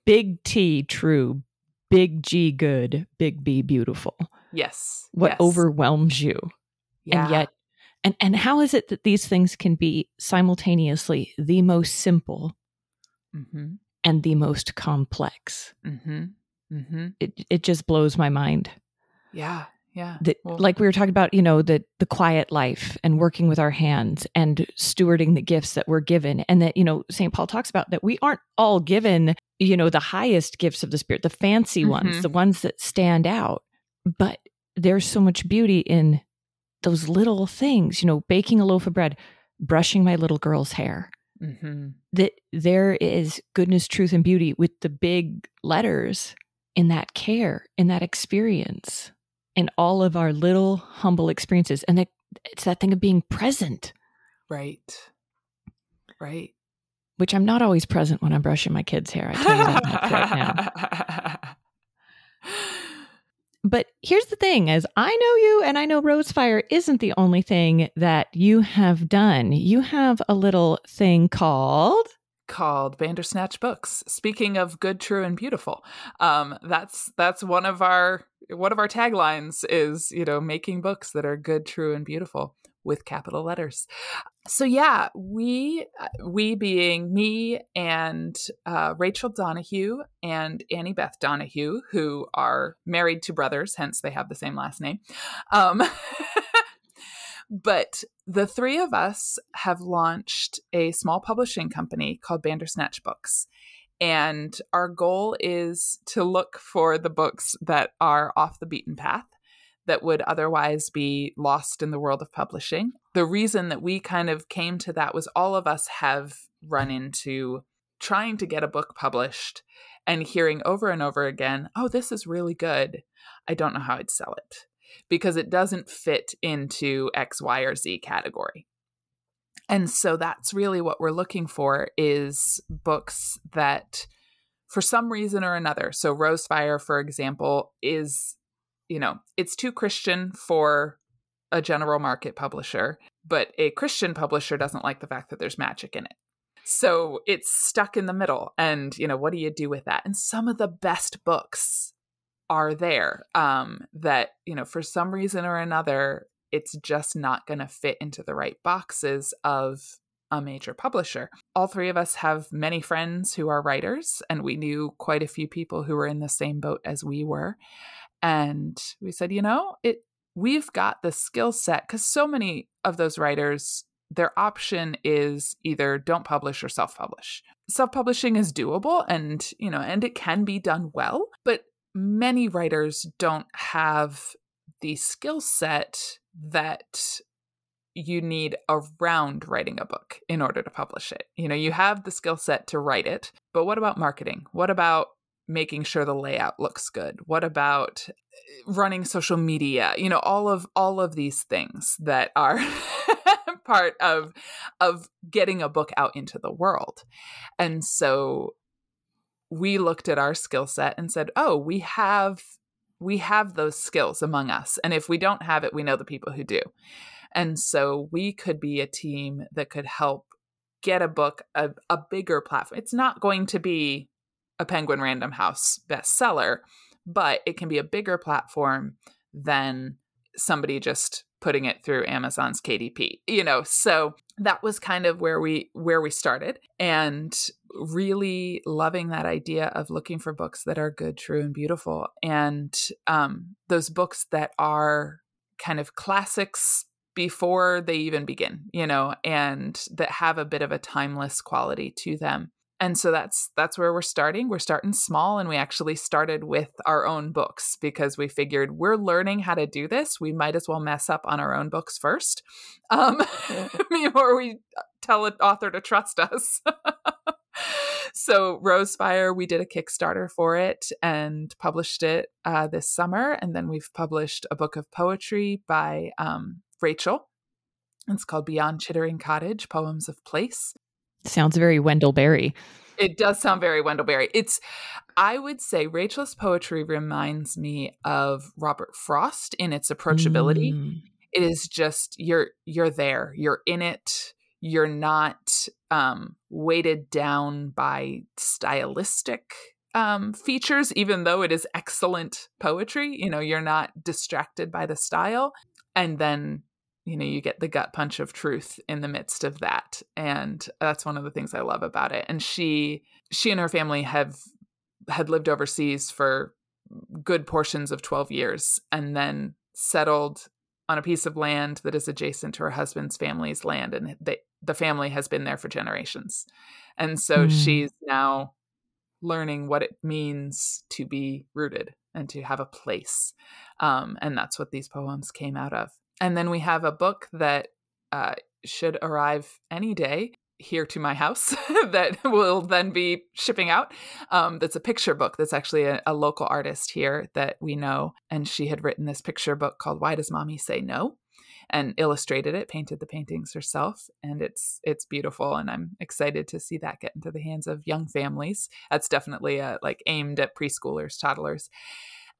big T true, big G good, big B beautiful. yes What yes. overwhelms you. yeah. and yet and and how is it that these things can be simultaneously the most simple mm-hmm. and the most complex Mm-hmm. Mm-hmm. it it just blows my mind yeah yeah that Well, like we were talking about you know the the quiet life and working with our hands and stewarding the gifts that we're given and that you know St Paul talks about that we aren't all given you know the highest gifts of the spirit the fancy ones Mhm. the ones that stand out but there's so much beauty in those little things you know baking a loaf of bread brushing my little girl's hair mm-hmm. that there is goodness, truth, and beauty with the big letters in that care, in that experience, in all of our little humble experiences. And that it's that thing of being present. right right which I'm not always present when I'm brushing my kids' hair. I tell you that much right now. But here's the thing as I know you and I know Rosefire isn't the only thing that you have done. You have a little thing called called Bandersnatch Books. Speaking of good, true, and beautiful, um, that's that's one of our one of our taglines is you know making books that are good, true, and beautiful with capital letters. So yeah, we uh, we being me and uh, Rachel Donahue and Annie Beth Donahue, who are married to brothers, hence they have the same last name. Um, but the three of us have launched a small publishing company called Bandersnatch Books. And our goal is to look for the books that are off the beaten path that would otherwise be lost in the world of publishing. The reason that we kind of came to that was all of us have run into trying to get a book published and hearing over and over again, oh, this is really good. I don't know how I'd sell it because it doesn't fit into X, Y, or Z category. And so that's really what we're looking for is books that for some reason or another. So Rosefire, for example, is you know, it's too Christian for a general market publisher, but a Christian publisher doesn't like the fact that there's magic in it. So it's stuck in the middle. And, you know, what do you do with that? And some of the best books are there um, that, you know, for some reason or another, it's just not going to fit into the right boxes of a major publisher. All three of us have many friends who are writers, and we knew quite a few people who were in the same boat as we were and we said you know it we've got the skill set because so many of those writers their option is either don't publish or self-publish self-publishing is doable and you know and it can be done well but many writers don't have the skill set that you need around writing a book in order to publish it. You know, you have the skill set to write it, but what about marketing? What about making sure the layout looks good what about eh, running social media you know all of all of these things that are part of of getting a book out into the world and so we looked at our skill set and said oh we have we have those skills among us and if we don't have it we know the people who do. And so we could be a team that could help get a book a, a bigger platform. It's not going to be a Penguin Random House bestseller, but it can be a bigger platform than somebody just putting it through Amazon's KDP. You know, so that was kind of where we where we started. And really loving that idea of looking for books that are good, true and beautiful. And um those books that are kind of classics before they even begin, you know, and that have a bit of a timeless quality to them and so that's that's where we're starting. We're starting small and we actually started with our own books because we figured we're learning how to do this. We might as well mess up on our own books first um, before we tell an author to trust us. So rosefire we did a kickstarter for it and published it uh, this summer. And then we've published a book of poetry by um, rachel. It's called beyond chittering cottage poems of place Sounds very Wendell Berry. It does sound very Wendell Berry. It's, I would say, Rachel's poetry reminds me of Robert Frost in its approachability. Mm. It is just you're you're there, you're in it. You're not um, weighted down by stylistic um, features, even though it is excellent poetry. You know, you're not distracted by the style. And then you know you get the gut punch of truth in the midst of that and that's one of the things i love about it and she she and her family have had lived overseas for good portions of 12 years and then settled on a piece of land that is adjacent to her husband's family's land and they, the family has been there for generations and so mm. she's now learning what it means to be rooted and to have a place um, and that's what these poems came out of and then we have a book that uh, should arrive any day here to my house that will then be shipping out. Um, that's a picture book that's actually a, a, local artist here that we know. And she had written this picture book called Why Does Mommy Say No? and illustrated it, painted the paintings herself, and it's it's beautiful. And I'm excited to see that get into the hands of young families. That's definitely a, like aimed at preschoolers, toddlers.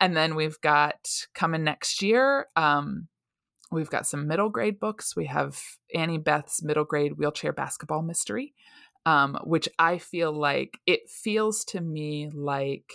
And then we've got coming next year. Um, we've got some middle grade books. We have Annie Beth's middle grade wheelchair basketball mystery, um, which I feel like it feels to me like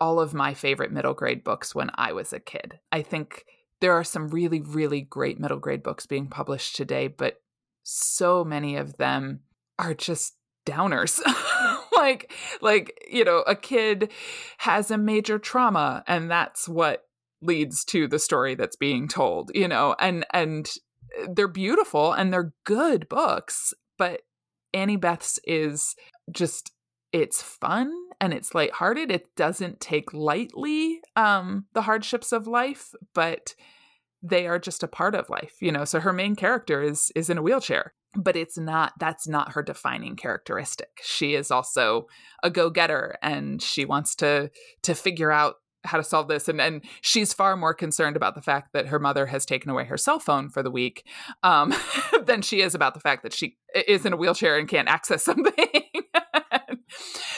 all of my favorite middle grade books when I was a kid. I think there are some really, really great middle grade books being published today, but so many of them are just downers. like like you know a kid has a major trauma and that's what leads to the story that's being told you know and and they're beautiful and they're good books but annie beth's is just it's fun and it's lighthearted. It doesn't take lightly um the hardships of life but they are just a part of life you know so her main character is is in a wheelchair but it's not that's not her defining characteristic. She is also a go-getter and she wants to to figure out how to solve this and and she's far more concerned about the fact that her mother has taken away her cell phone for the week um, than she is about the fact that she is in a wheelchair and can't access something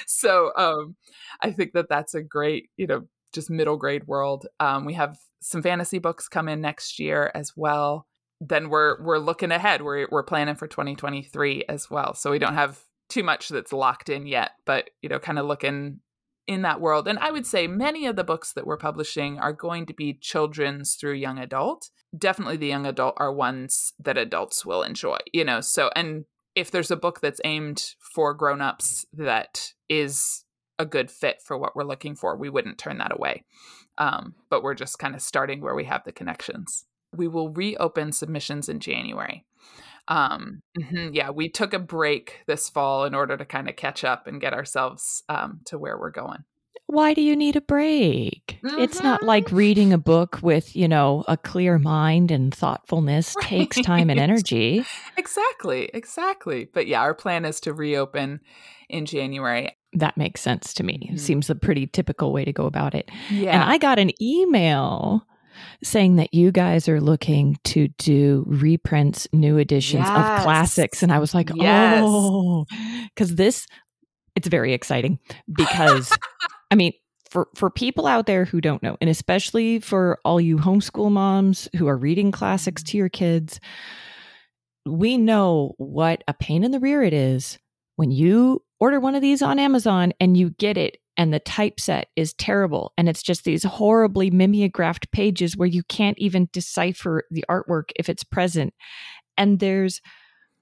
so um, i think that that's a great you know just middle grade world um, we have some fantasy books come in next year as well then we're we're looking ahead. We're we're planning for 2023 as well. So we don't have too much that's locked in yet, but you know, kind of looking in that world. And I would say many of the books that we're publishing are going to be children's through young adult. Definitely the young adult are ones that adults will enjoy, you know. So and if there's a book that's aimed for grown-ups that is a good fit for what we're looking for, we wouldn't turn that away. Um, but we're just kind of starting where we have the connections we will reopen submissions in January. Um, mm-hmm, yeah, we took a break this fall in order to kind of catch up and get ourselves um, to where we're going. Why do you need a break? Mm-hmm. It's not like reading a book with, you know, a clear mind and thoughtfulness right. takes time and energy. exactly, exactly. But yeah, our plan is to reopen in January. That makes sense to me. Mm-hmm. Seems a pretty typical way to go about it. Yeah. And I got an email saying that you guys are looking to do reprints, new editions yes. of classics. And I was like, yes. oh, because this, it's very exciting because, I mean, for, for people out there who don't know, and especially for all you homeschool moms who are reading classics to your kids, we know what a pain in the rear it is when you order one of these on Amazon and you get it and the typeset is terrible. And it's just these horribly mimeographed pages where you can't even decipher the artwork if it's present. And there's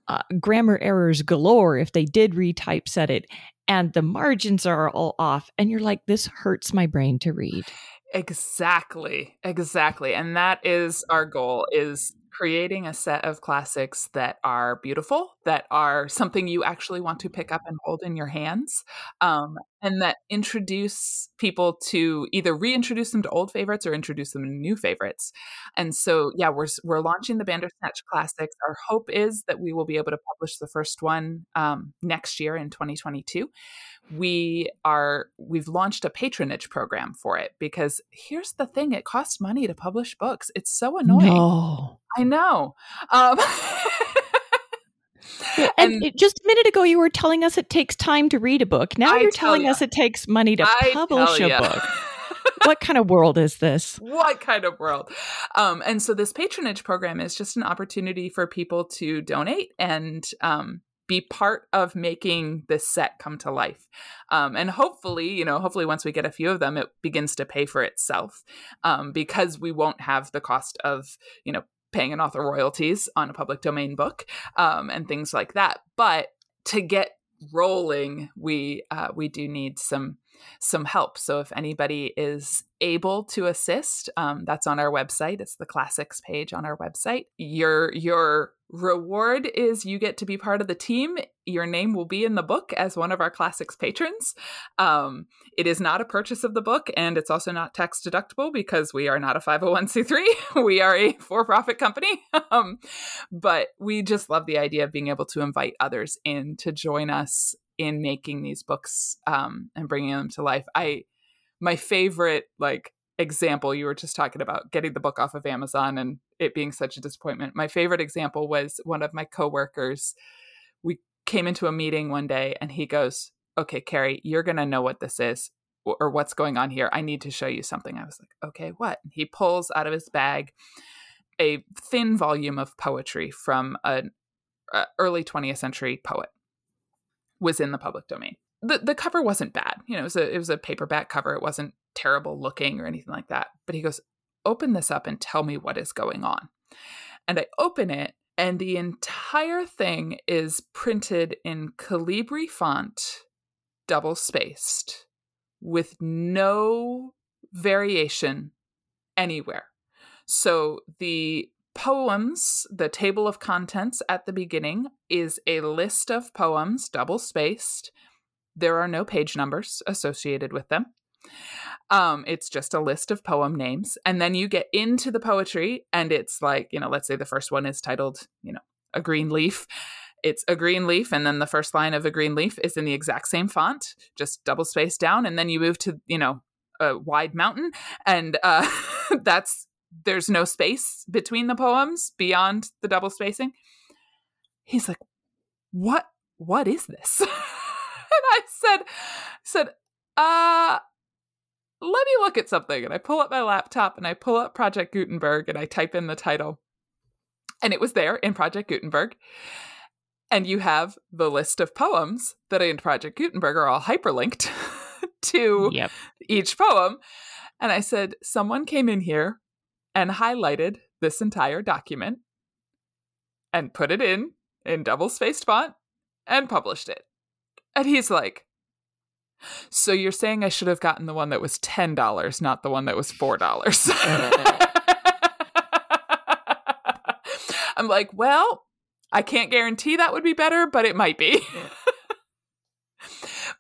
uh, grammar errors galore if they did retypeset it. And the margins are all off. And you're like this hurts my brain to read. Exactly. Exactly. And that is our goal is creating a set of classics that are beautiful, that are something you actually want to pick up and hold in your hands, um, and that introduce people to either reintroduce them to old favorites or introduce them to new favorites. And so, yeah, we're we're launching the Bandersnatch Classics. Our hope is that we will be able to publish the first one um, next year in 2022 we are we've launched a patronage program for it because here's the thing it costs money to publish books it's so annoying no. i know um, and, and, just a minute ago you were telling us it takes time to read a book now I you're telling ya. us it takes money to I publish a book what kind of world is this? What kind of world? Um, and so this patronage program is just an opportunity for people to donate and um, be part of making this set come to life. Um, and hopefully, you know, hopefully once we get a few of them, it begins to pay for itself um, because we won't have the cost of, you know, paying an author royalties on a public domain book um, and things like that. But to get rolling, we uh, we do need some some help. So if anybody is able to assist, um, that's on our website. It's the classics page on our website. Your your reward is you get to be part of the team. Your name will be in the book as one of our classics patrons. Um, it is not a purchase of the book, and it's also not tax deductible because we are not a 501c3. we are a for profit company. um, but we just love the idea of being able to invite others in to join us in making these books um, and bringing them to life. I my favorite like example you were just talking about getting the book off of Amazon and it being such a disappointment. My favorite example was one of my coworkers. We came into a meeting one day and he goes, "Okay, Carrie, you're going to know what this is or what's going on here. I need to show you something." I was like, "Okay, what?" He pulls out of his bag a thin volume of poetry from an uh, early 20th century poet was in the public domain. The the cover wasn't bad. You know, it was a it was a paperback cover. It wasn't terrible looking or anything like that. But he goes, "Open this up and tell me what is going on." And I open it and the entire thing is printed in Calibri font, double spaced, with no variation anywhere. So the poems, the table of contents at the beginning is a list of poems, double spaced. There are no page numbers associated with them. Um, it's just a list of poem names. And then you get into the poetry, and it's like, you know, let's say the first one is titled, you know, A Green Leaf. It's a green leaf, and then the first line of a green leaf is in the exact same font, just double spaced down. And then you move to, you know, a wide mountain, and uh, that's there's no space between the poems beyond the double spacing. He's like, "What? What is this?" and I said, "said, uh, let me look at something." And I pull up my laptop and I pull up Project Gutenberg and I type in the title, and it was there in Project Gutenberg. And you have the list of poems that in Project Gutenberg are all hyperlinked to yep. each poem. And I said, someone came in here and highlighted this entire document and put it in in double spaced font and published it. And he's like, So you're saying I should have gotten the one that was $10, not the one that was $4? I'm like, Well, I can't guarantee that would be better, but it might be.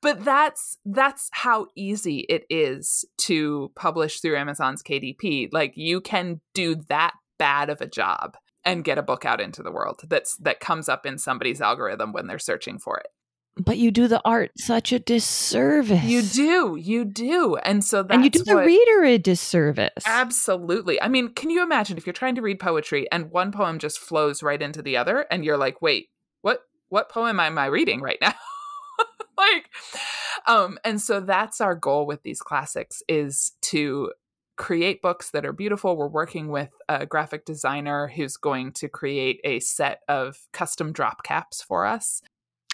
But that's that's how easy it is to publish through Amazon's KDP. Like you can do that bad of a job and get a book out into the world that's that comes up in somebody's algorithm when they're searching for it. But you do the art such a disservice. You do, you do, and so that's and you do the what, reader a disservice. Absolutely. I mean, can you imagine if you're trying to read poetry and one poem just flows right into the other, and you're like, "Wait, what? What poem am I reading right now?" like um and so that's our goal with these classics is to create books that are beautiful. We're working with a graphic designer who's going to create a set of custom drop caps for us.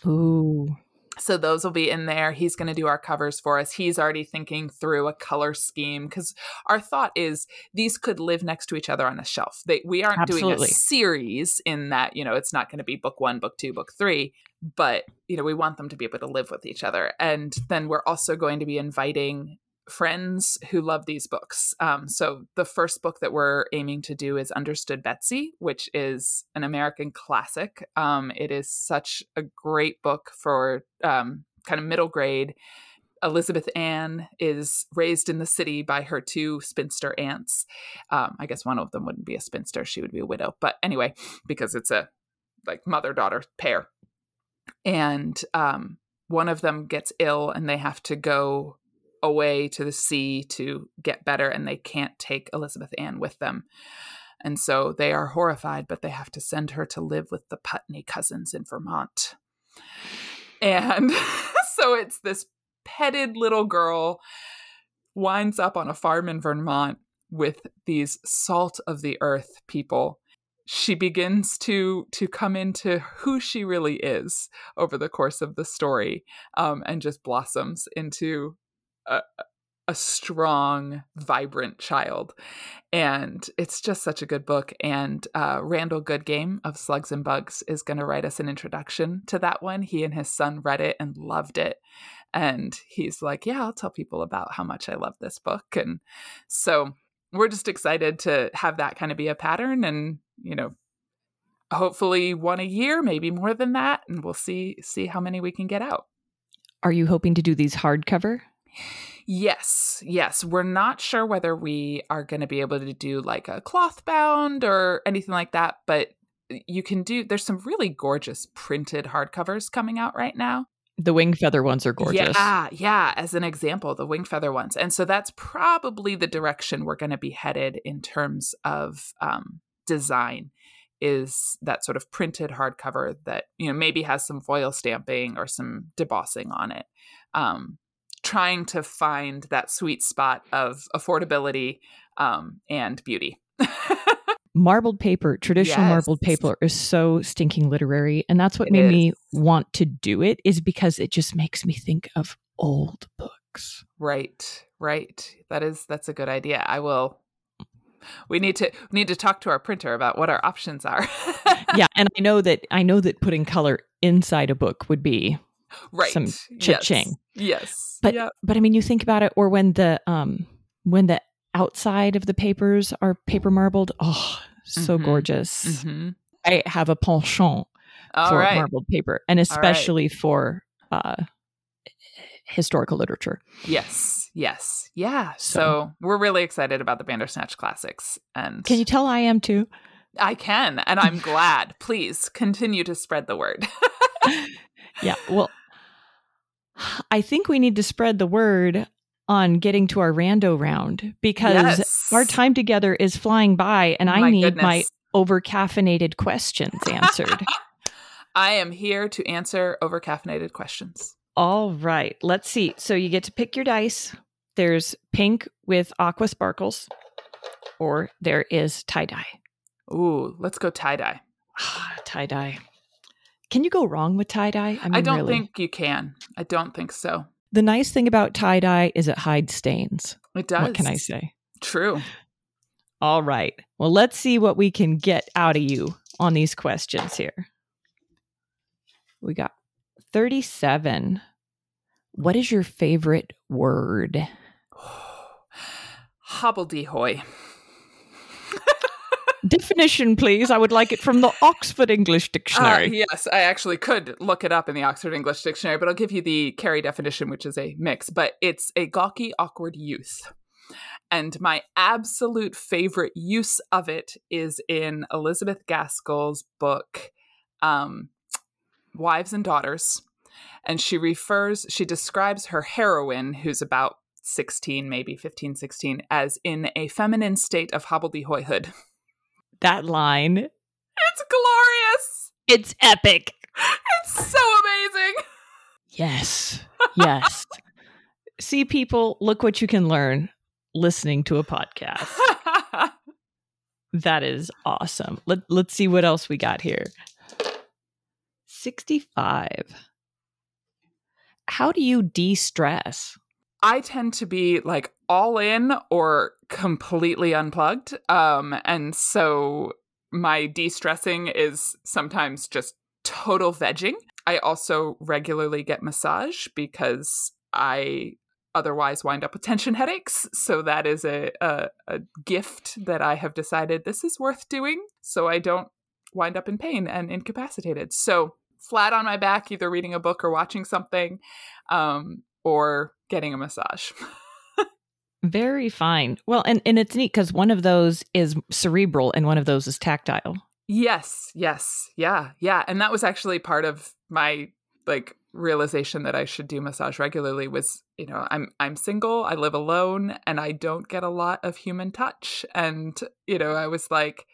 Ooh so those will be in there. He's going to do our covers for us. He's already thinking through a color scheme because our thought is these could live next to each other on a shelf. They, we aren't Absolutely. doing a series in that, you know, it's not going to be book one, book two, book three, but, you know, we want them to be able to live with each other. And then we're also going to be inviting friends who love these books. Um, so the first book that we're aiming to do is Understood Betsy, which is an American classic. Um, it is such a great book for um, kind of middle grade. Elizabeth Ann is raised in the city by her two spinster aunts. Um, I guess one of them wouldn't be a spinster; she would be a widow. But anyway, because it's a like mother daughter pair, and um, one of them gets ill, and they have to go away to the sea to get better and they can't take Elizabeth Ann with them. And so they are horrified, but they have to send her to live with the Putney cousins in Vermont. And so it's this petted little girl winds up on a farm in Vermont with these salt of the earth people she begins to to come into who she really is over the course of the story um, and just blossoms into a, a strong, vibrant child. And it's just such a good book. And uh, Randall Goodgame of Slugs and Bugs is going to write us an introduction to that one. He and his son read it and loved it. And he's like, Yeah, I'll tell people about how much I love this book. And so we're just excited to have that kind of be a pattern and, you know, hopefully one a year, maybe more than that. And we'll see see how many we can get out. Are you hoping to do these hardcover? Yes, yes. We're not sure whether we are going to be able to do like a cloth bound or anything like that, but you can do, there's some really gorgeous printed hardcovers coming out right now. the Wingfeather ones are gorgeous. Yeah, yeah, as an example, the Wingfeather ones. And so that's probably the direction we're going to be headed in terms of um, design is that sort of printed hardcover that you know maybe has some foil stamping or some debossing on it um, trying to find that sweet spot of affordability um, and beauty marbled paper, traditional yes. marbled paper is so stinking literary. And that's what it made is. me want to do it, is because it just makes me think of old books. Right, right. That is that's a good idea. I will we need to we need to talk to our printer about what our options are. yeah, and I know that I know that putting color inside a book would be right. some cha-ching. Yes. yes. But yep. but I mean you think about it or when the um when the outside of the papers are paper marbled. Oh, so mm-hmm. gorgeous. Mm-hmm. I have a penchant All for right. marbled paper, and especially right. for uh, historical literature. Yes, yes, yeah. So, so, we're really excited about the Bandersnatch classics. And can you tell I am too? I can, and I'm glad. Please continue to spread the word. yeah. Well, I think we need to spread the word on getting to our rando round because yes. our time together is flying by and oh I need goodness. my over caffeinated questions answered. I am here to answer over caffeinated questions. All right. Let's see. So you get to pick your dice. There's pink with aqua sparkles, or there is tie dye. Ooh, let's go tie dye. tie dye. Can you go wrong with tie dye? I, mean, I don't really. think you can. I don't think so. The nice thing about tie dye is it hides stains. It does. What can I say? True. All right. Well, let's see what we can get out of you on these questions here. We got 37. What is your favorite word? Hobbledehoy. Definition, please. I would like it from the Oxford English Dictionary. Uh, yes, I actually could look it up in the Oxford English Dictionary, but I'll give you the Carrie definition, which is a mix. But it's a gawky, awkward youth. And my absolute favorite use of it is in Elizabeth Gaskell's book, um, Wives and Daughters. And she refers, she describes her heroine, who's about 16, maybe 15, 16, as in a feminine state of hobbledehoyhood. that line. It's glorious. It's epic. It's so amazing. Yes. Yes. See, people, look what you can learn listening to a podcast. that is awesome. Let, let's see what else we got here. 65. How do you de stress? I tend to be like all in or completely unplugged. Um, and so my de stressing is sometimes just total vegging. I also regularly get massage because I otherwise wind up with tension headaches. So that is a, a, a gift that I have decided this is worth doing so I don't wind up in pain and incapacitated. So flat on my back, either reading a book or watching something. Um, or getting a massage. Very fine. Well, and, and it's neat because one of those is cerebral and one of those is tactile. Yes, yes, yeah, yeah. And that was actually part of my like realization that I should do massage regularly was, you know, I'm I'm single, I live alone, and I don't get a lot of human touch. And, you know, I was like,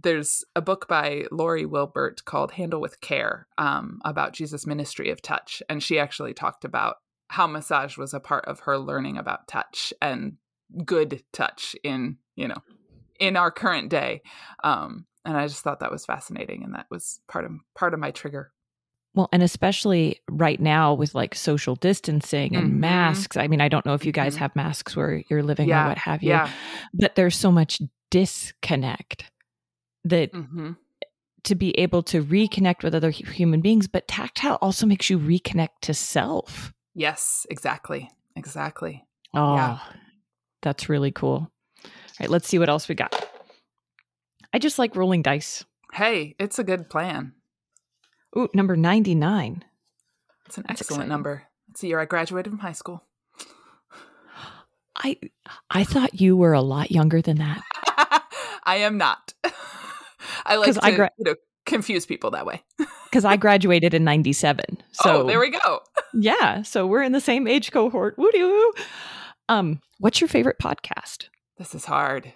there's a book by Lore Wilbert called Handle with Care um, about Jesus' ministry of touch. And she actually talked about how massage was a part of her learning about touch and good touch in you know in our current day um and i just thought that was fascinating and that was part of part of my trigger well and especially right now with like social distancing and mm-hmm. masks i mean i don't know if you guys mm-hmm. have masks where you're living yeah. or what have you yeah. but there's so much disconnect that mm-hmm. to be able to reconnect with other human beings but tactile also makes you reconnect to self Yes, exactly. Exactly. Oh, yeah. Ah, that's really cool. All right, let's see what else we got. I just like rolling dice. Hey, it's a good plan. Ooh, number 99. It's an that's excellent exciting. number. It's the year I graduated from high school. I I thought you were a lot younger than that. I am not. I like to gra- you know confuse people that way. Because I graduated in 97. So oh, there we go. yeah. So we're in the same age cohort. Woo. Um, what's your favorite podcast? This is hard.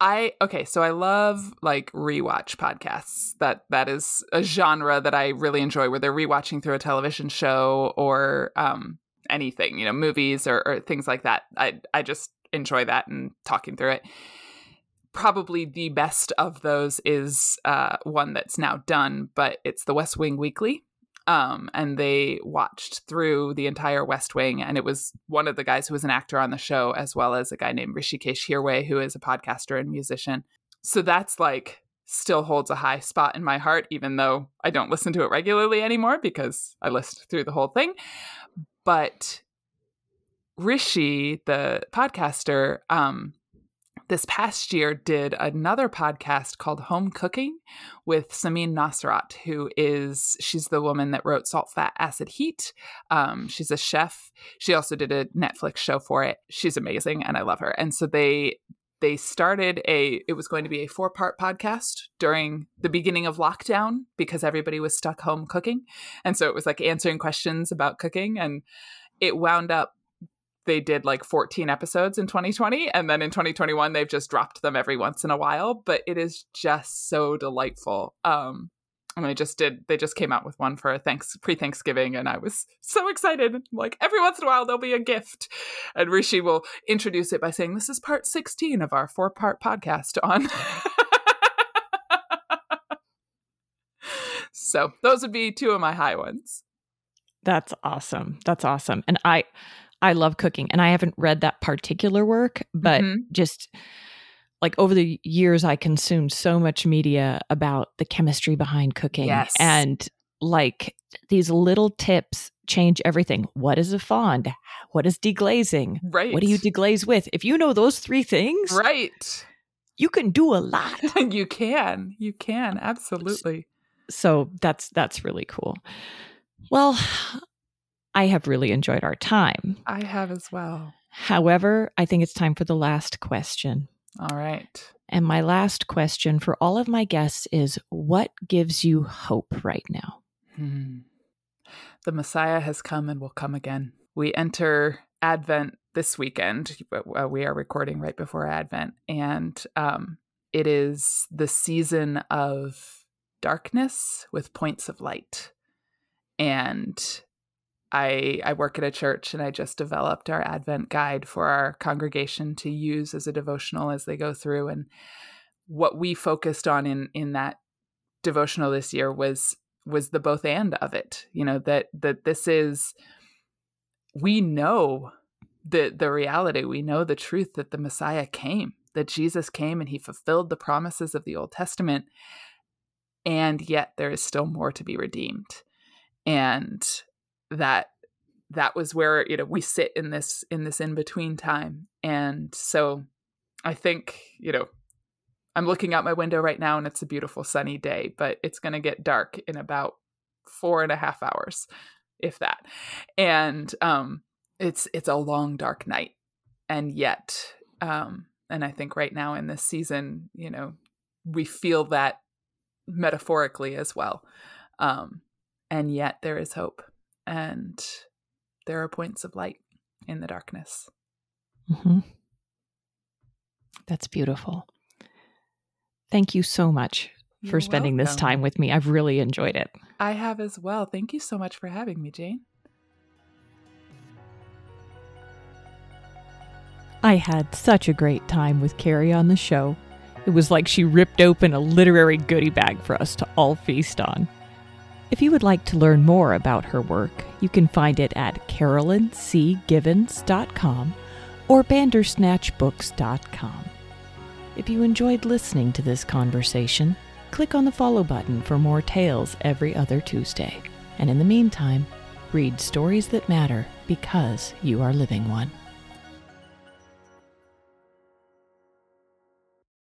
I okay, so I love like rewatch podcasts. That that is a genre that I really enjoy where they're rewatching through a television show or um anything, you know, movies or, or things like that. I I just enjoy that and talking through it. Probably the best of those is uh, one that's now done, but it's the West Wing Weekly. Um, and they watched through the entire West Wing, and it was one of the guys who was an actor on the show, as well as a guy named Hrishikesh Hirway, who is a podcaster and musician. So that's like still holds a high spot in my heart, even though I don't listen to it regularly anymore because I listened through the whole thing. But Rishi, the podcaster, um, this past year did another podcast called Home Cooking with Samin Nosrat, who is she's the woman that wrote Salt, Fat, Acid, Heat. Um, she's a chef. She also did a Netflix show for it. She's amazing, and I love her. And so they they started a it was going to be a four part podcast during the beginning of lockdown because everybody was stuck home cooking and so it was like answering questions about cooking and it wound up they did like 14 episodes in 2020 and then in 2021 they've just dropped them every once in a while but it is just so delightful. Um and they just did they just came out with one for a thanks pre-thanksgiving and i was so excited. Like every once in a while there'll be a gift. And rishi will introduce it by saying this is part 16 of our four part podcast on so those would be two of my high ones. That's awesome. That's awesome. And i I love cooking and I haven't read that particular work, but mm-hmm. just like over the years I consumed so much media about the chemistry behind cooking yes. and like these little tips change everything. What is a fond? What is deglazing? Right. What do you deglaze with? If you know those three things, right, you can do a lot. you can. You can. Absolutely. So that's that's really cool. Well, I have really enjoyed our time. I have as well. However, I think it's time for the last question. All right. And my last question for all of my guests is what gives you hope right now? Hmm. The Messiah has come and will come again. We enter Advent this weekend. We are recording right before Advent, and um, it is the season of darkness with points of light. And I I work at a church and I just developed our Advent guide for our congregation to use as a devotional as they go through. And what we focused on in in that devotional this year was was the both and of it you know that that this is we know the the reality. We know the truth that the messiah came that jesus came and he fulfilled the promises of the old testament and yet there is still more to be redeemed. And that that was where you know we sit in this in this in between time. And so i think you know i'm looking out my window right now and it's a beautiful sunny day but it's going to get dark in about four and a half hours if that. And um it's it's a long dark night. And yet um and i think right now in this season you know we feel that metaphorically as well. Um and yet there is hope and there are points of light in the darkness. Mm-hmm. That's beautiful. Thank you so much You're for spending welcome. this time with me. I've really enjoyed it. I have as well. Thank you so much for having me, Jane. I had such a great time with Carrie on the show. It was like she ripped open a literary goodie bag for us to all feast on. If you would like to learn more about her work, you can find it at carolyncgivens.com or bandersnatchbooks.com. If you enjoyed listening to this conversation, click on the follow button for more tales every other Tuesday. And in the meantime, read stories that matter because you are living one.